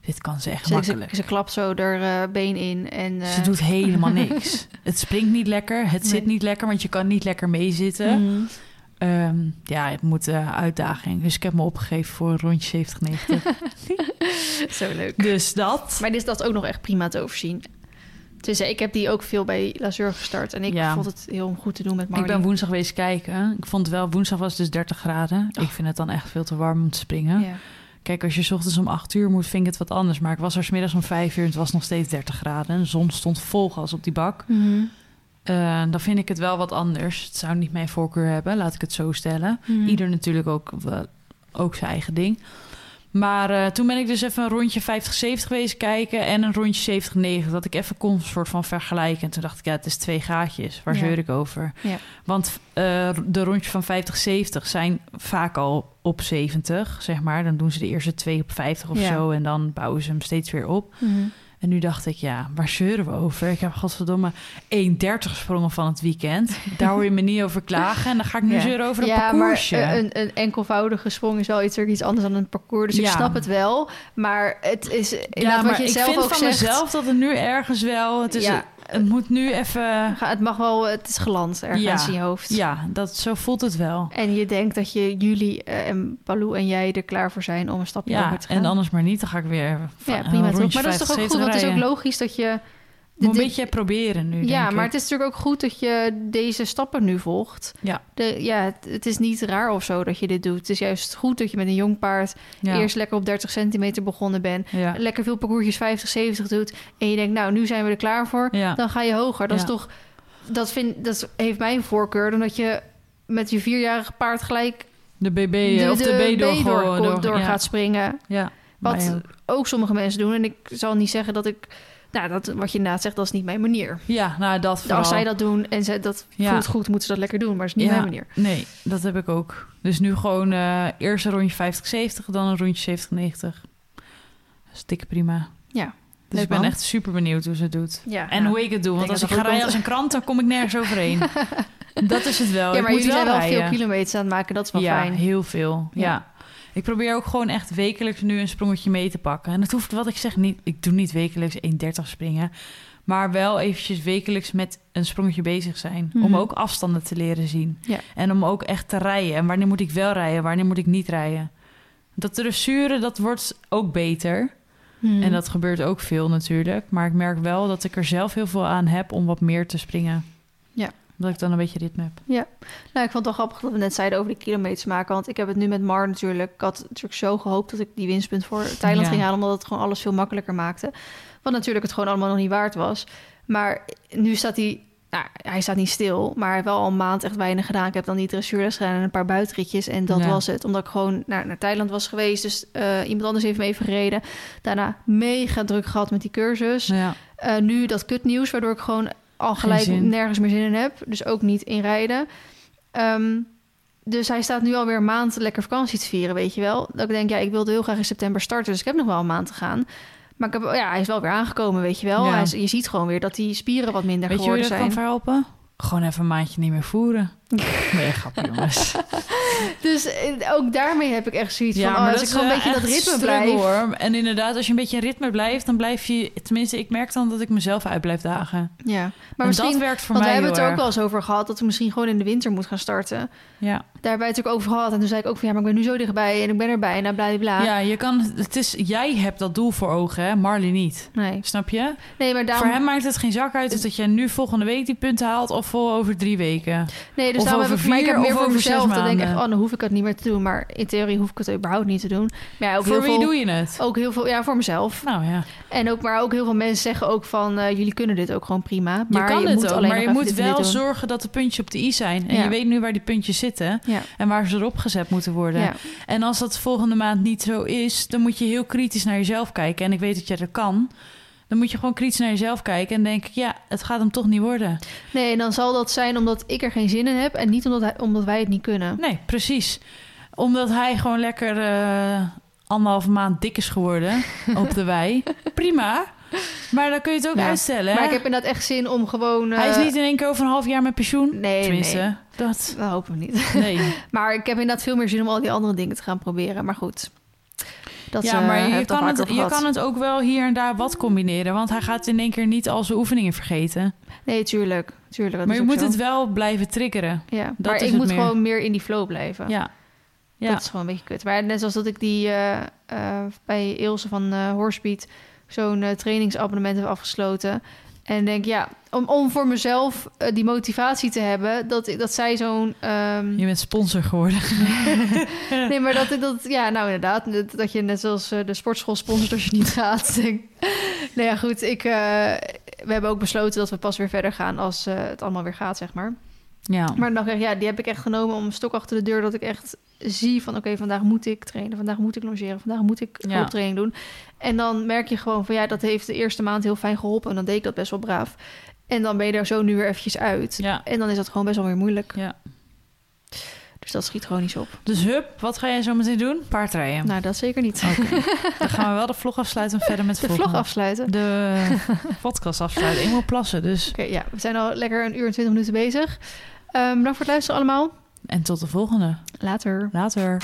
dit kan ze echt Ze, makkelijk. ze klapt zo er eh, been in. En, eh, Ze doet helemaal niks. het springt niet lekker, het zit niet lekker, want je kan niet lekker meezitten. mhm. Ehm, ja, het moet eh, uitdaging. Dus ik heb me opgegeven voor een rondje 70, 90. Zo leuk. dus dat. Maar dit is dat ook nog echt prima te overzien. Dus ik heb die ook veel bij Lazur gestart. En ik Ja. vond het heel goed te doen met Ik Marley. ben woensdag geweest kijken. Ik vond wel, woensdag was het dus 30 graden. Ik vind het dan echt veel te warm om te springen. Ja. Kijk, als je ochtends om 8 uur moet, vind ik het wat anders. Maar ik was er 's middags om 5 uur en het was nog steeds 30 graden. De zon stond vol gas op die bak. Mhm. Eh, dan vind ik het wel wat anders. Het zou niet mijn voorkeur hebben, laat ik het zo stellen. Mhm. Ieder natuurlijk ook, wel- ook zijn eigen ding. Maar eh, toen ben ik dus even een rondje 50-70 geweest kijken... en een rondje 70-90, dat ik even kon soort van vergelijken. En toen dacht ik, ja, het is twee gaatjes. Waar Ja. zeur ik over? Ja. Want eh, de rondjes van 50-70 zijn vaak al op 70, zeg maar. Dan doen ze de eerste twee op 50 of Ja. zo... en dan bouwen ze hem steeds weer op. Mhm. En nu dacht ik, ja, waar zeuren we over? Ik heb godverdomme 1,30 gesprongen van het weekend. Daar hoor je me niet over klagen. En dan ga ik nu Ja. zeuren over een ja, parcoursje. maar eh, een, een enkelvoudige sprong is wel iets, iets anders dan een parcours. Dus ik Ja. snap het wel. Maar het is ja, maar wat je ik zelf vind ook van zegt. mezelf dat het nu ergens wel... Het, is, Ja. Het moet nu even... Het mag wel, het is geland ergens Ja. in je hoofd. Ja, dat, zo voelt het wel. En je denkt dat je jullie eh, en Palou en jij er klaar voor zijn om een stapje Ja, te gaan. en anders maar niet. Dan ga ik weer ja, prima toch? Maar dat is toch ook 50, goed, want het is ook 70 logisch dat je... Moet een beetje proberen nu, ja, maar ik. het is natuurlijk ook goed dat je deze stappen nu volgt. Ja. De, ja, het, het is niet raar of zo dat je dit doet. Het is juist goed dat je met een jong paard Ja. eerst lekker op 30 centimeter begonnen bent. Ja. Lekker veel parcoursjes 50, 70 doet. En je denkt, nou, nu zijn we er klaar voor. Ja. Dan ga je hoger. Dat is toch... Dat, vind, dat heeft mijn voorkeur dan dat je met je vierjarige paard gelijk De BB de, of de, B door, door, gaat springen. Ja, Wat ook sommige mensen doen. En ik zal niet zeggen dat ik... Nou, dat, wat je inderdaad zegt, dat is niet mijn manier. Ja, nou dat vooral. Als zij dat doen en ze, dat Ja. voelt goed, moeten ze dat lekker doen. Maar het is niet Ja, mijn manier. Nee, dat heb ik ook. Dus nu gewoon eh eerst een rondje 50-70, dan een rondje 70-90. Dat is dikke prima. Ja, Dus leuk ik ben man. echt super benieuwd hoe ze het doet. Ja, En hoe ik het doe. Want als ik dat ga dat rijden als een krant, dan kom ik nergens overheen. dat is het wel. Ja, ik maar moet jullie zijn wel rijden. veel kilometers aan het maken. Dat is wel ja, fijn. heel veel. Ja. Ja. Ik probeer ook gewoon echt wekelijks nu een sprongetje mee te pakken. En het hoeft, wat ik zeg, niet... Ik doe niet wekelijks 1,30 springen. Maar wel eventjes wekelijks met een sprongetje bezig zijn. Om Mhm. ook afstanden te leren zien. Ja. En om ook echt te rijden. En wanneer moet ik wel rijden, wanneer moet ik niet rijden. Dat dressuren, dat wordt ook beter. Hmm. En dat gebeurt ook veel natuurlijk. Maar ik merk wel dat ik er zelf heel veel aan heb om wat meer te springen. Ja. Omdat ik dan een beetje ritme heb. Nou, ik vond het wel grappig dat we net zeiden over die kilometers maken. Want ik heb het nu met Mar natuurlijk. Ik had natuurlijk zo gehoopt dat ik die winstpunt voor Thailand Ja. ging halen. Omdat het gewoon alles veel makkelijker maakte. Wat natuurlijk het gewoon allemaal nog niet waard was. Maar nu staat hij... Nou, hij staat niet stil, maar wel al een maand echt weinig gedaan. Ik heb dan die dressuurles gedaan en een paar buitenritjes. En dat Ja. was het. Omdat ik gewoon naar, naar Thailand was geweest. Dus eh, iemand anders heeft me even gereden. Daarna mega druk gehad met die cursus. Ja. Eh, nu dat kutnieuws, waardoor ik gewoon al gelijk nergens meer zin in heb. Dus ook niet in rijden. Ehm, dus hij staat nu alweer een maand lekker vakantie te vieren, weet je wel. Dat ik denk, ja, ik wilde heel graag in september starten. Dus ik heb nog wel een maand te gaan. Maar ik heb, ja, hij is wel weer aangekomen, weet je wel. Ja. Hij is- je ziet gewoon weer dat die spieren wat minder Weet je hoe je geworden dat kan zijn. verhelpen? Gewoon even een maandje niet meer voeren. Nee, grapje jongens. Dus eh, ook daarmee heb ik echt zoiets van... oh, als dat ik gewoon een beetje dat ritme blijf... hoor. En inderdaad, als je een beetje in ritme blijft, dan blijf je... Tenminste, ik merk dan dat ik mezelf uit blijf dagen. Ja, maar en dat werkt voor Want mij we hebben het er ook wel eens over gehad... dat we misschien gewoon in de winter moeten gaan starten. Ja. Daar hebben wij het ook over gehad. En toen zei ik ook van... ja, maar ik ben nu zo dichtbij en ik ben erbij en bla bla bla. ja, je kan... Het is, jij hebt dat doel voor ogen, hè? Marley niet. Nee. Snap je? nee, maar daarom... Voor hem maakt het geen zak uit dat jij nu volgende week die punten haalt... of vol over drie weken. Nee, dus Of daarom heb ik, meer voor mezelf. Dan denk ik echt, oh, dan hoef ik het niet meer te doen. Maar in theorie hoef ik het überhaupt niet te doen. Maar ja, ook voor heel wie veel, doe je het? Ook heel veel, ja, voor mezelf. Nou ja, En ook, maar ook heel veel mensen zeggen ook van, eh, jullie kunnen dit ook gewoon prima. Maar je kan het moet ook, maar je moet wel zorgen dat de puntjes op de i zijn. En Ja. je weet nu waar die puntjes zitten Ja, en waar ze erop gezet moeten worden. ja, En als dat volgende maand niet zo is, dan moet je heel kritisch naar jezelf kijken. En ik weet dat jij dat kan. Dan moet je gewoon kritisch naar jezelf kijken en denken... ja, het gaat hem toch niet worden. Nee, en dan zal dat zijn omdat ik er geen zin in heb... en niet omdat, hij, omdat wij het niet kunnen. Nee, precies. Omdat hij gewoon lekker uh, anderhalve maand dik is geworden op de wei. Prima. Maar dan kun je het ook Ja. uitstellen. Maar hè? ik heb inderdaad echt zin om gewoon... Hij is eh, niet in één keer over een half jaar met pensioen. Nee, Tenminste, nee. dat... Dat hopen we niet. Nee. Maar ik heb inderdaad veel meer zin om al die andere dingen te gaan proberen. Maar goed. Dat ja, eh, maar heb je kan, het, je kan het ook wel hier en daar wat combineren. Want hij gaat in één keer niet al zijn oefeningen vergeten. Nee, tuurlijk. tuurlijk maar is je moet zo. het wel blijven triggeren. Ja, dat maar ik moet meer. gewoon meer in die flow blijven. Ja. Ja. Dat is gewoon een beetje kut. Maar net zoals dat ik die eh, eh, bij Ilse van eh Horsebeat zo'n eh, trainingsabonnement heb afgesloten. En denk, ja, om, om voor mezelf eh, die motivatie te hebben, dat, dat zij zo'n... ehm, Je bent sponsor geworden. Nee, maar dat, dat, ja, nou inderdaad, dat, dat je net zoals eh, de sportschool sponsort als je niet gaat. Denk. Nou ja, goed, ik, eh, we hebben ook besloten dat we pas weer verder gaan als het allemaal weer gaat, zeg maar. Ja. Maar dan dacht ik, ja, die heb ik echt genomen om een stok achter de deur, dat ik echt zie van, oké, vandaag moet ik trainen, vandaag moet ik logeren, vandaag moet ik Ja. hulptraining doen. En dan merk je gewoon van, ja, dat heeft de eerste maand heel fijn geholpen en dan deed ik dat best wel braaf. En dan ben je er zo nu weer eventjes uit. ja. En dan is dat gewoon best wel weer moeilijk. Ja. Dus dat schiet gewoon niet op. Dus hup, wat ga jij zo meteen doen? Paardrijden. Nou, dat zeker niet. Oké. Dan gaan we wel de vlog afsluiten en verder met De vlog afsluiten. De podcast afsluiten. Ik moet plassen, dus. Oké, ja, we zijn al lekker een uur en twintig minuten bezig. Ehm bedankt voor het luisteren allemaal. En tot de volgende. Later. Later.